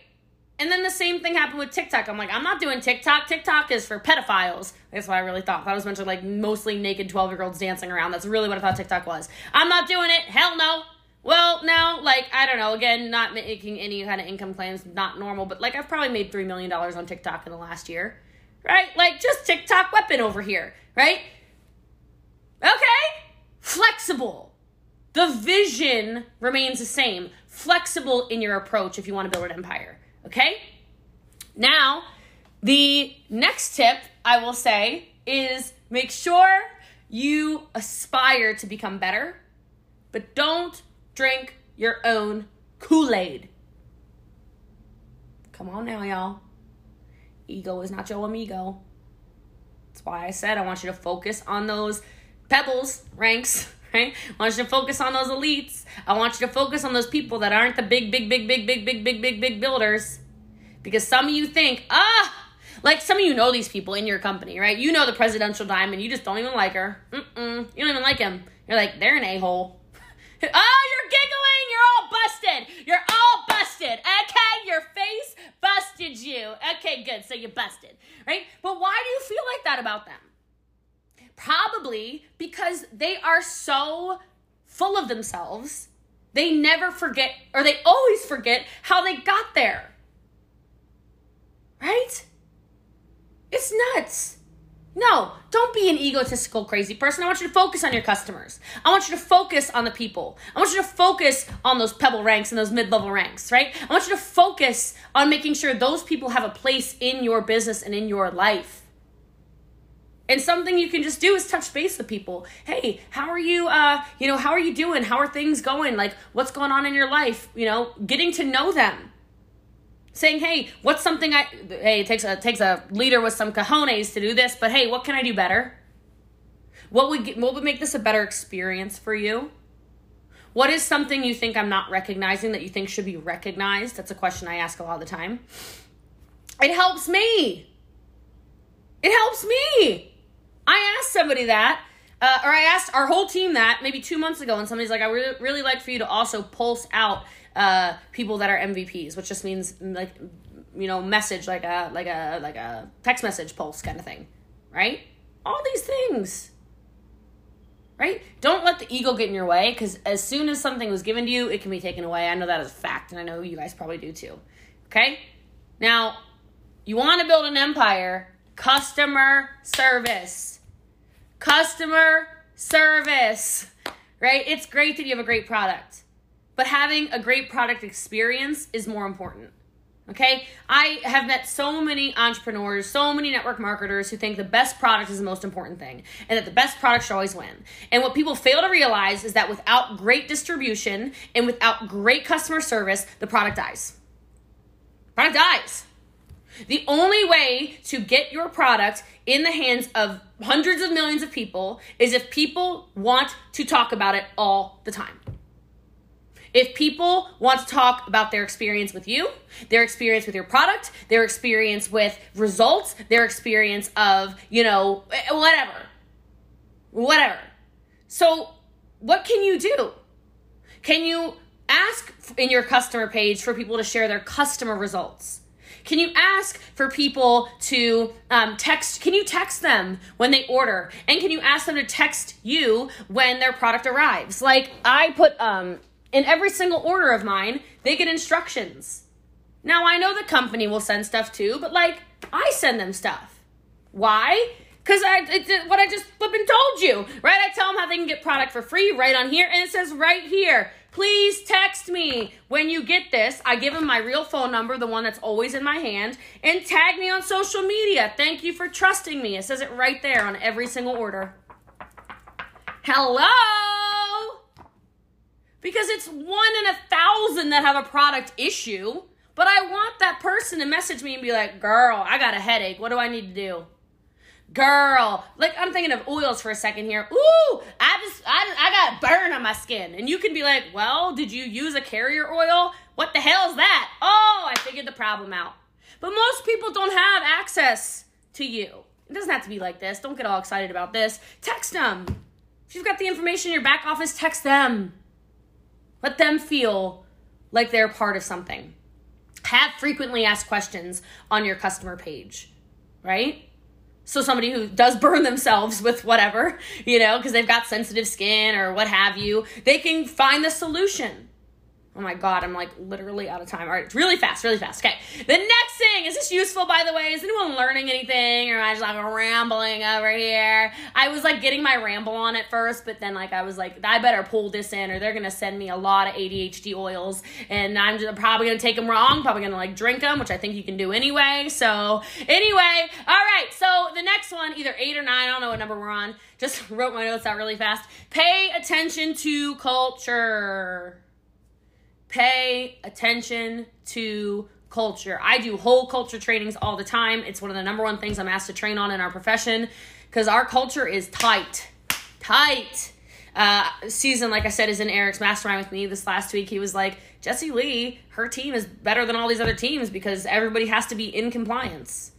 And then the same thing happened with TikTok. I'm like, I'm not doing TikTok. TikTok is for pedophiles. That's what I really thought. That was meant to like mostly naked 12 year olds dancing around. That's really what I thought TikTok was. I'm not doing it. Hell no. Well, now, like, I don't know, again, not making any kind of income claims, not normal, but like, I've probably made $3 million on TikTok in the last year, right? Like, just TikTok weapon over here, right? Okay? Flexible. The vision remains the same. Flexible in your approach if you want to build an empire, okay? Now, the next tip I will say is make sure you aspire to become better, but don't drink your own Kool Aid. Come on now, y'all. Ego is not your amigo. That's why I said I want you to focus on those pebbles ranks, right? I want you to focus on those elites. I want you to focus on those people that aren't the big, big, big, big, big, big, big, big, big builders. Because some of you think, ah, like some of you know these people in your company, right? You know the presidential diamond, you just don't even like her. Mm-mm, you don't even like him. You're like, they're an a hole. Oh, you're giggling. You're all busted. You're all busted. Okay, your face busted you. Okay, good. So you busted, right? But why do you feel like that about them? Probably because they are so full of themselves. They never forget, or they always forget how they got there. Right? It's nuts. No, don't be an egotistical, crazy person. I want you to focus on your customers. I want you to focus on the people. I want you to focus on those pebble ranks and those mid level ranks, right? I want you to focus on making sure those people have a place in your business and in your life. And something you can just do is touch base with people. Hey, how are you? Uh, you know, how are you doing? How are things going? Like, what's going on in your life? You know, getting to know them saying, "Hey, what's something I hey, it takes a takes a leader with some cojones to do this, but hey, what can I do better? What would get, what would make this a better experience for you? What is something you think I'm not recognizing that you think should be recognized? That's a question I ask a lot of the time. It helps me. It helps me. I asked somebody that, uh, or I asked our whole team that maybe two months ago, and somebody's like, I really, really like for you to also pulse out uh, people that are MVPs, which just means like you know message like a like a like a text message pulse kind of thing, right? All these things. Right? Don't let the ego get in your way because as soon as something was given to you, it can be taken away. I know that as a fact, and I know you guys probably do too. Okay? Now, you want to build an empire, customer service. Customer service. Right? It's great that you have a great product but having a great product experience is more important. Okay? I have met so many entrepreneurs, so many network marketers who think the best product is the most important thing and that the best product should always win. And what people fail to realize is that without great distribution and without great customer service, the product dies. Product dies. The only way to get your product in the hands of hundreds of millions of people is if people want to talk about it all the time. If people want to talk about their experience with you, their experience with your product, their experience with results, their experience of, you know, eh, eh, whatever. Whatever. So, what can you do? Can you ask in your customer page for people to share their customer results? Can you ask for people to um, text? Can you text them when they order? And can you ask them to text you when their product arrives? Like I put um, in every single order of mine, they get instructions. Now, I know the company will send stuff too, but like, I send them stuff. Why? Because I, what I just flipping told you, right? I tell them how they can get product for free right on here, and it says right here Please text me when you get this. I give him my real phone number, the one that's always in my hand, and tag me on social media. Thank you for trusting me. It says it right there on every single order. Hello? Because it's one in a thousand that have a product issue. But I want that person to message me and be like, girl, I got a headache. What do I need to do? Girl, like I'm thinking of oils for a second here. Ooh, I just I, I got burn on my skin. And you can be like, well, did you use a carrier oil? What the hell is that? Oh, I figured the problem out. But most people don't have access to you. It doesn't have to be like this. Don't get all excited about this. Text them. If you've got the information in your back office, text them. Let them feel like they're part of something. Have frequently asked questions on your customer page, right? So somebody who does burn themselves with whatever, you know, because they've got sensitive skin or what have you, they can find the solution. Oh my god, I'm like literally out of time. All right, it's really fast, really fast. Okay. The next thing, is this useful by the way? Is anyone learning anything? Or am I just like rambling over here? I was like getting my ramble on at first, but then like I was like, I better pull this in or they're gonna send me a lot of ADHD oils and I'm just probably gonna take them wrong, probably gonna like drink them, which I think you can do anyway. So, anyway, all right, so the next one, either eight or nine, I don't know what number we're on. Just wrote my notes out really fast. Pay attention to culture pay attention to culture. I do whole culture trainings all the time. It's one of the number one things I'm asked to train on in our profession because our culture is tight. Tight. Uh, season, like I said, is in Eric's mastermind with me this last week. He was like, Jessie Lee, her team is better than all these other teams because everybody has to be in compliance.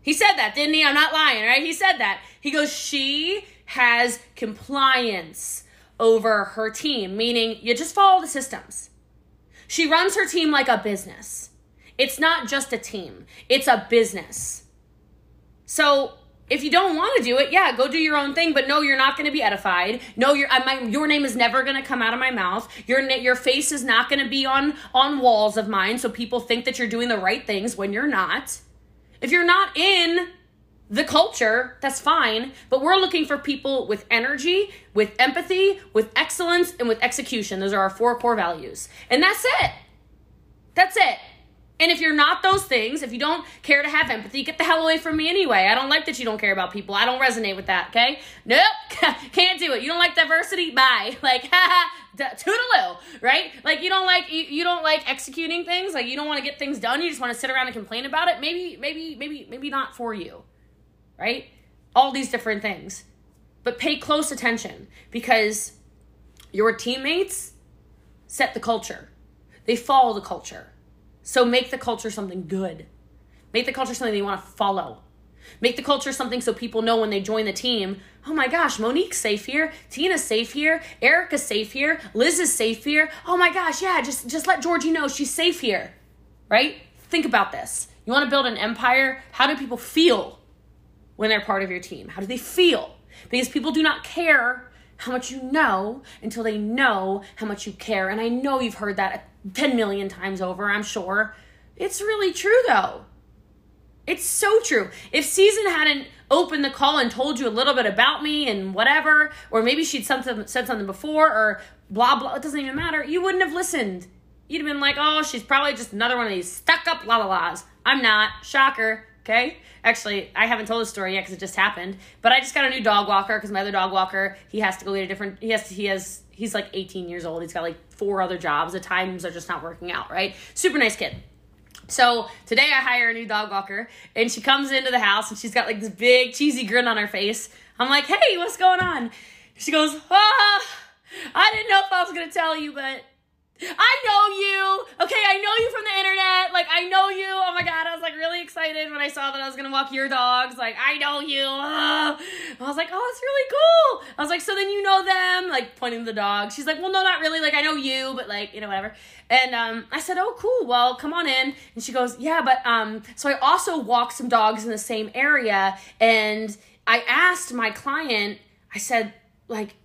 He said that, didn't he? I'm not lying, right? He said that. He goes, she has compliance over her team, meaning you just follow the systems. She runs her team like a business. It's not just a team, it's a business. So if you don't want to do it, yeah, go do your own thing. But no, you're not going to be edified. No, your my, your name is never going to come out of my mouth. Your your face is not going to be on on walls of mine, so people think that you're doing the right things when you're not. If you're not in the culture, that's fine. But we're looking for people with energy, with empathy, with excellence, and with execution. Those are our four core values. And that's it. That's it. And if you're not those things, if you don't care to have empathy, get the hell away from me anyway. I don't like that you don't care about people. I don't resonate with that, okay? Nope. Can't do it. You don't like diversity? Bye. Like, haha, toodaloo, right? Like you don't like you, you don't like executing things, like you don't want to get things done, you just want to sit around and complain about it. Maybe maybe maybe maybe not for you right? All these different things. But pay close attention because your teammates set the culture, they follow the culture. So make the culture something good. Make the culture something they want to follow. Make the culture something so people know when they join the team, oh my gosh, Monique's safe here, Tina's safe here, Erica's safe here, Liz is safe here. Oh my gosh, yeah, just just let Georgie know she's safe here. Right? Think about this. You want to build an empire? How do people feel when they're part of your team? How do they feel? Because people do not care how much you know until they know how much you care. And I know you've heard that 10 million times over, I'm sure. It's really true though. It's so true. If Season hadn't opened the call and told you a little bit about me and whatever, or maybe she'd something, said something before, or blah, blah, it doesn't even matter, you wouldn't have listened. You'd have been like, oh, she's probably just another one of these stuck up la la la's. I'm not. Shocker. Okay. Actually, I haven't told the story yet because it just happened. But I just got a new dog walker because my other dog walker he has to go get a different. He has to, he has he's like 18 years old. He's got like four other jobs. The times are just not working out. Right. Super nice kid. So today I hire a new dog walker and she comes into the house and she's got like this big cheesy grin on her face. I'm like, hey, what's going on? She goes, ah, I didn't know if I was gonna tell you, but I know you. Okay, I know you from the internet. Like, I know you. Oh my God, I was like really excited when I saw that I was gonna walk your dogs. Like, I know you. I was like, oh, it's really cool. I was like, so then you know them? Like, pointing to the dog. She's like, well, no, not really. Like, I know you, but like, you know, whatever. And um, I said, oh, cool. Well, come on in. And she goes, yeah, but um, so I also walk some dogs in the same area. And I asked my client, I said, like,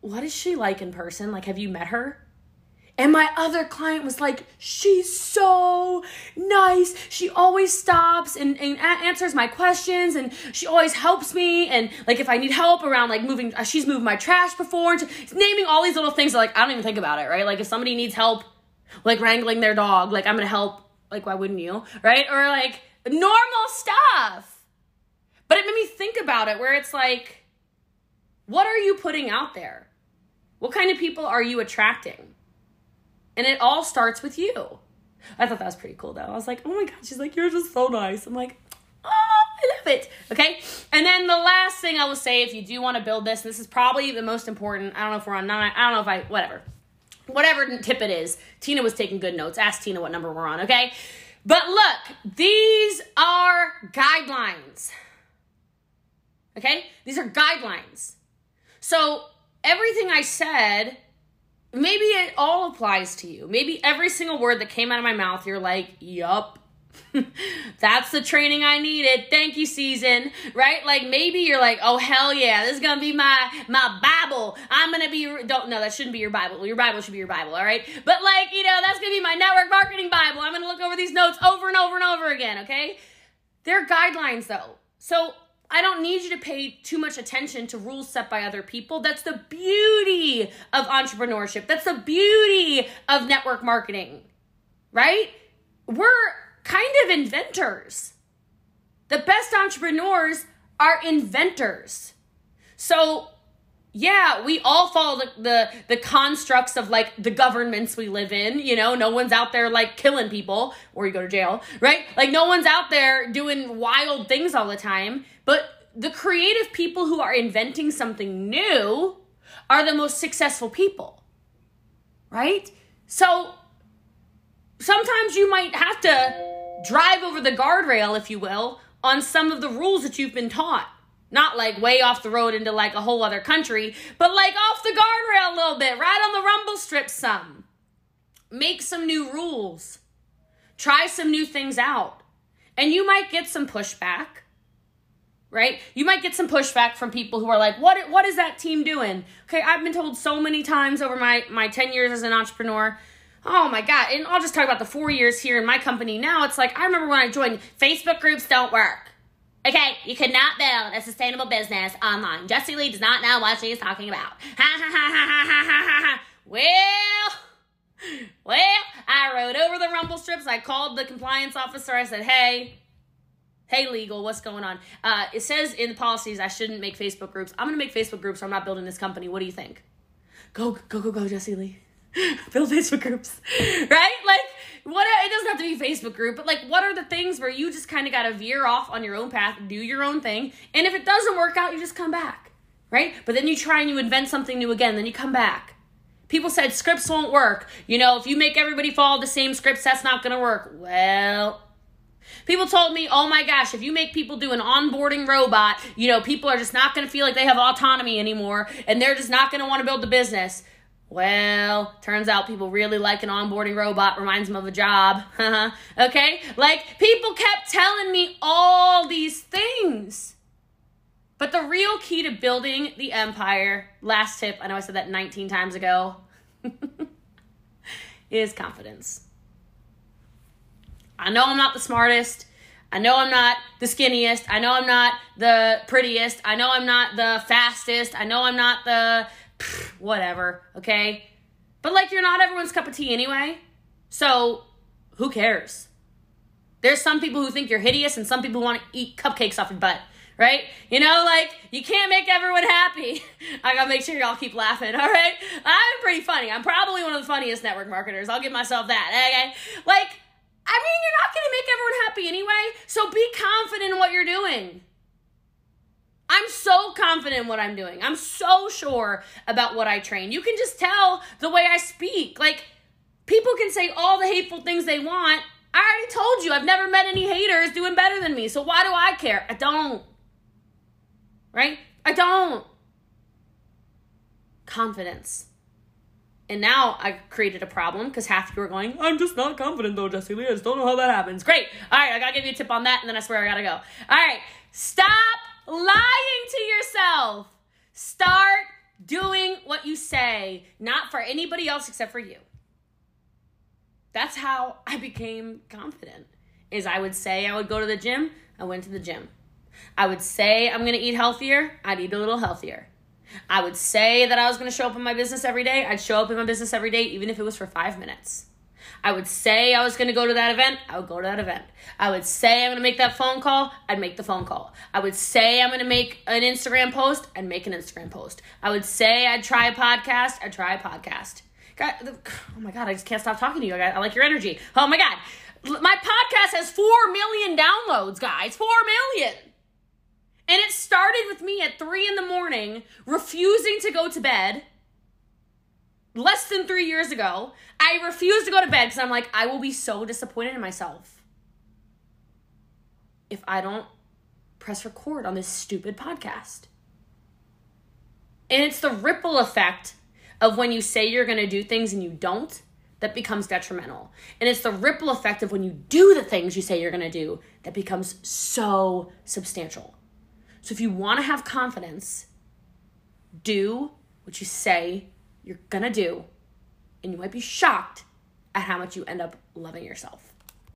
what is she like in person? Like, have you met her? And my other client was like, she's so nice. She always stops and, and answers my questions and she always helps me. And like if I need help around like moving, uh, she's moved my trash before. And naming all these little things like I don't even think about it, right? Like if somebody needs help, like wrangling their dog, like I'm gonna help. Like why wouldn't you, right? Or like normal stuff. But it made me think about it where it's like, what are you putting out there? What kind of people are you attracting? And it all starts with you. I thought that was pretty cool though. I was like, oh my God, she's like, you're just so nice. I'm like, oh, I love it. Okay. And then the last thing I will say, if you do want to build this, this is probably the most important. I don't know if we're on nine, I don't know if I, whatever. Whatever tip it is. Tina was taking good notes. Ask Tina what number we're on, okay? But look, these are guidelines. Okay? These are guidelines. So everything I said, maybe it all applies to you. Maybe every single word that came out of my mouth, you're like, yup. That's the training I needed. Thank you, season. Right? Like maybe you're like, oh hell yeah, this is gonna be my my Bible. I'm gonna be don't no, that shouldn't be your Bible. Your Bible should be your Bible, all right? But like, you know, that's gonna be my network marketing Bible. I'm gonna look over these notes over and over and over again, okay? They're guidelines though. So I don't need you to pay too much attention to rules set by other people. That's the beauty of entrepreneurship. That's the beauty of network marketing, right? We're kind of inventors. The best entrepreneurs are inventors. So, yeah, we all follow the, the, the constructs of like the governments we live in. You know, no one's out there like killing people or you go to jail, right? Like no one's out there doing wild things all the time. But the creative people who are inventing something new are the most successful people, right? So sometimes you might have to drive over the guardrail, if you will, on some of the rules that you've been taught. Not like way off the road into like a whole other country, but like off the guardrail a little bit, right on the rumble strip some. Make some new rules. Try some new things out. And you might get some pushback, right? You might get some pushback from people who are like, "What what is that team doing?" Okay, I've been told so many times over my my 10 years as an entrepreneur, Oh my God. And I'll just talk about the four years here in my company now. It's like, I remember when I joined, Facebook groups don't work. Okay, you cannot build a sustainable business online. Jessie Lee does not know what she is talking about. Ha ha ha ha ha ha ha. Well, well, I rode over the rumble strips. I called the compliance officer. I said, hey, hey, legal, what's going on? Uh, it says in the policies I shouldn't make Facebook groups. I'm going to make Facebook groups or I'm not building this company. What do you think? Go, go, go, go, Jessie Lee. build Facebook groups, right? Like, what? It doesn't have to be Facebook group, but like, what are the things where you just kind of got to veer off on your own path, do your own thing, and if it doesn't work out, you just come back, right? But then you try and you invent something new again, then you come back. People said scripts won't work. You know, if you make everybody follow the same scripts, that's not going to work. Well, People told me, oh my gosh, if you make people do an onboarding robot, you know, people are just not going to feel like they have autonomy anymore and they're just not going to want to build the business. Well, turns out people really like an onboarding robot, reminds them of a job. okay? Like, people kept telling me all these things. But the real key to building the empire, last tip, I know I said that 19 times ago, is confidence. I know I'm not the smartest. I know I'm not the skinniest. I know I'm not the prettiest. I know I'm not the fastest. I know I'm not the whatever, okay? But like you're not everyone's cup of tea anyway. So who cares? There's some people who think you're hideous and some people want to eat cupcakes off your butt, right? You know, like you can't make everyone happy. I gotta make sure y'all keep laughing, all right? I'm pretty funny. I'm probably one of the funniest network marketers. I'll give myself that, okay? Like, I mean, you're not gonna make everyone happy anyway, so be confident in what you're doing. I'm so confident in what I'm doing. I'm so sure about what I train. You can just tell the way I speak. Like, people can say all the hateful things they want. I already told you, I've never met any haters doing better than me. So why do I care? I don't. Right? I don't. Confidence. And now I created a problem because half of you are going, I'm just not confident though, Jessie Lee. I just don't know how that happens. Great. All right, I gotta give you a tip on that, and then I swear I gotta go. All right, stop lying to yourself. Start doing what you say, not for anybody else except for you. That's how I became confident. Is I would say I would go to the gym, I went to the gym. I would say I'm going to eat healthier, I'd eat a little healthier. I would say that I was going to show up in my business every day, I'd show up in my business every day even if it was for 5 minutes. I would say I was going to go to that event, I would go to that event. I would say I'm going to make that phone call, I'd make the phone call. I would say I'm going to make an Instagram post, I'd make an Instagram post. I would say I'd try a podcast, I'd try a podcast. God, oh my god, I just can't stop talking to you. I, like your energy. Oh my god. My podcast has 4 million downloads, guys. 4 million. And it started with me at 3 in the morning refusing to go to bed less than three years ago. I refused to go to bed because I'm like, I will be so disappointed in myself if I don't press record on this stupid podcast. And it's the ripple effect of when you say you're going to do things and you don't that becomes detrimental. And it's the ripple effect of when you do the things you say you're going to do that becomes so substantial. So if you want to have confidence, do what you say you're to do, and you might be shocked at how much you end up loving yourself.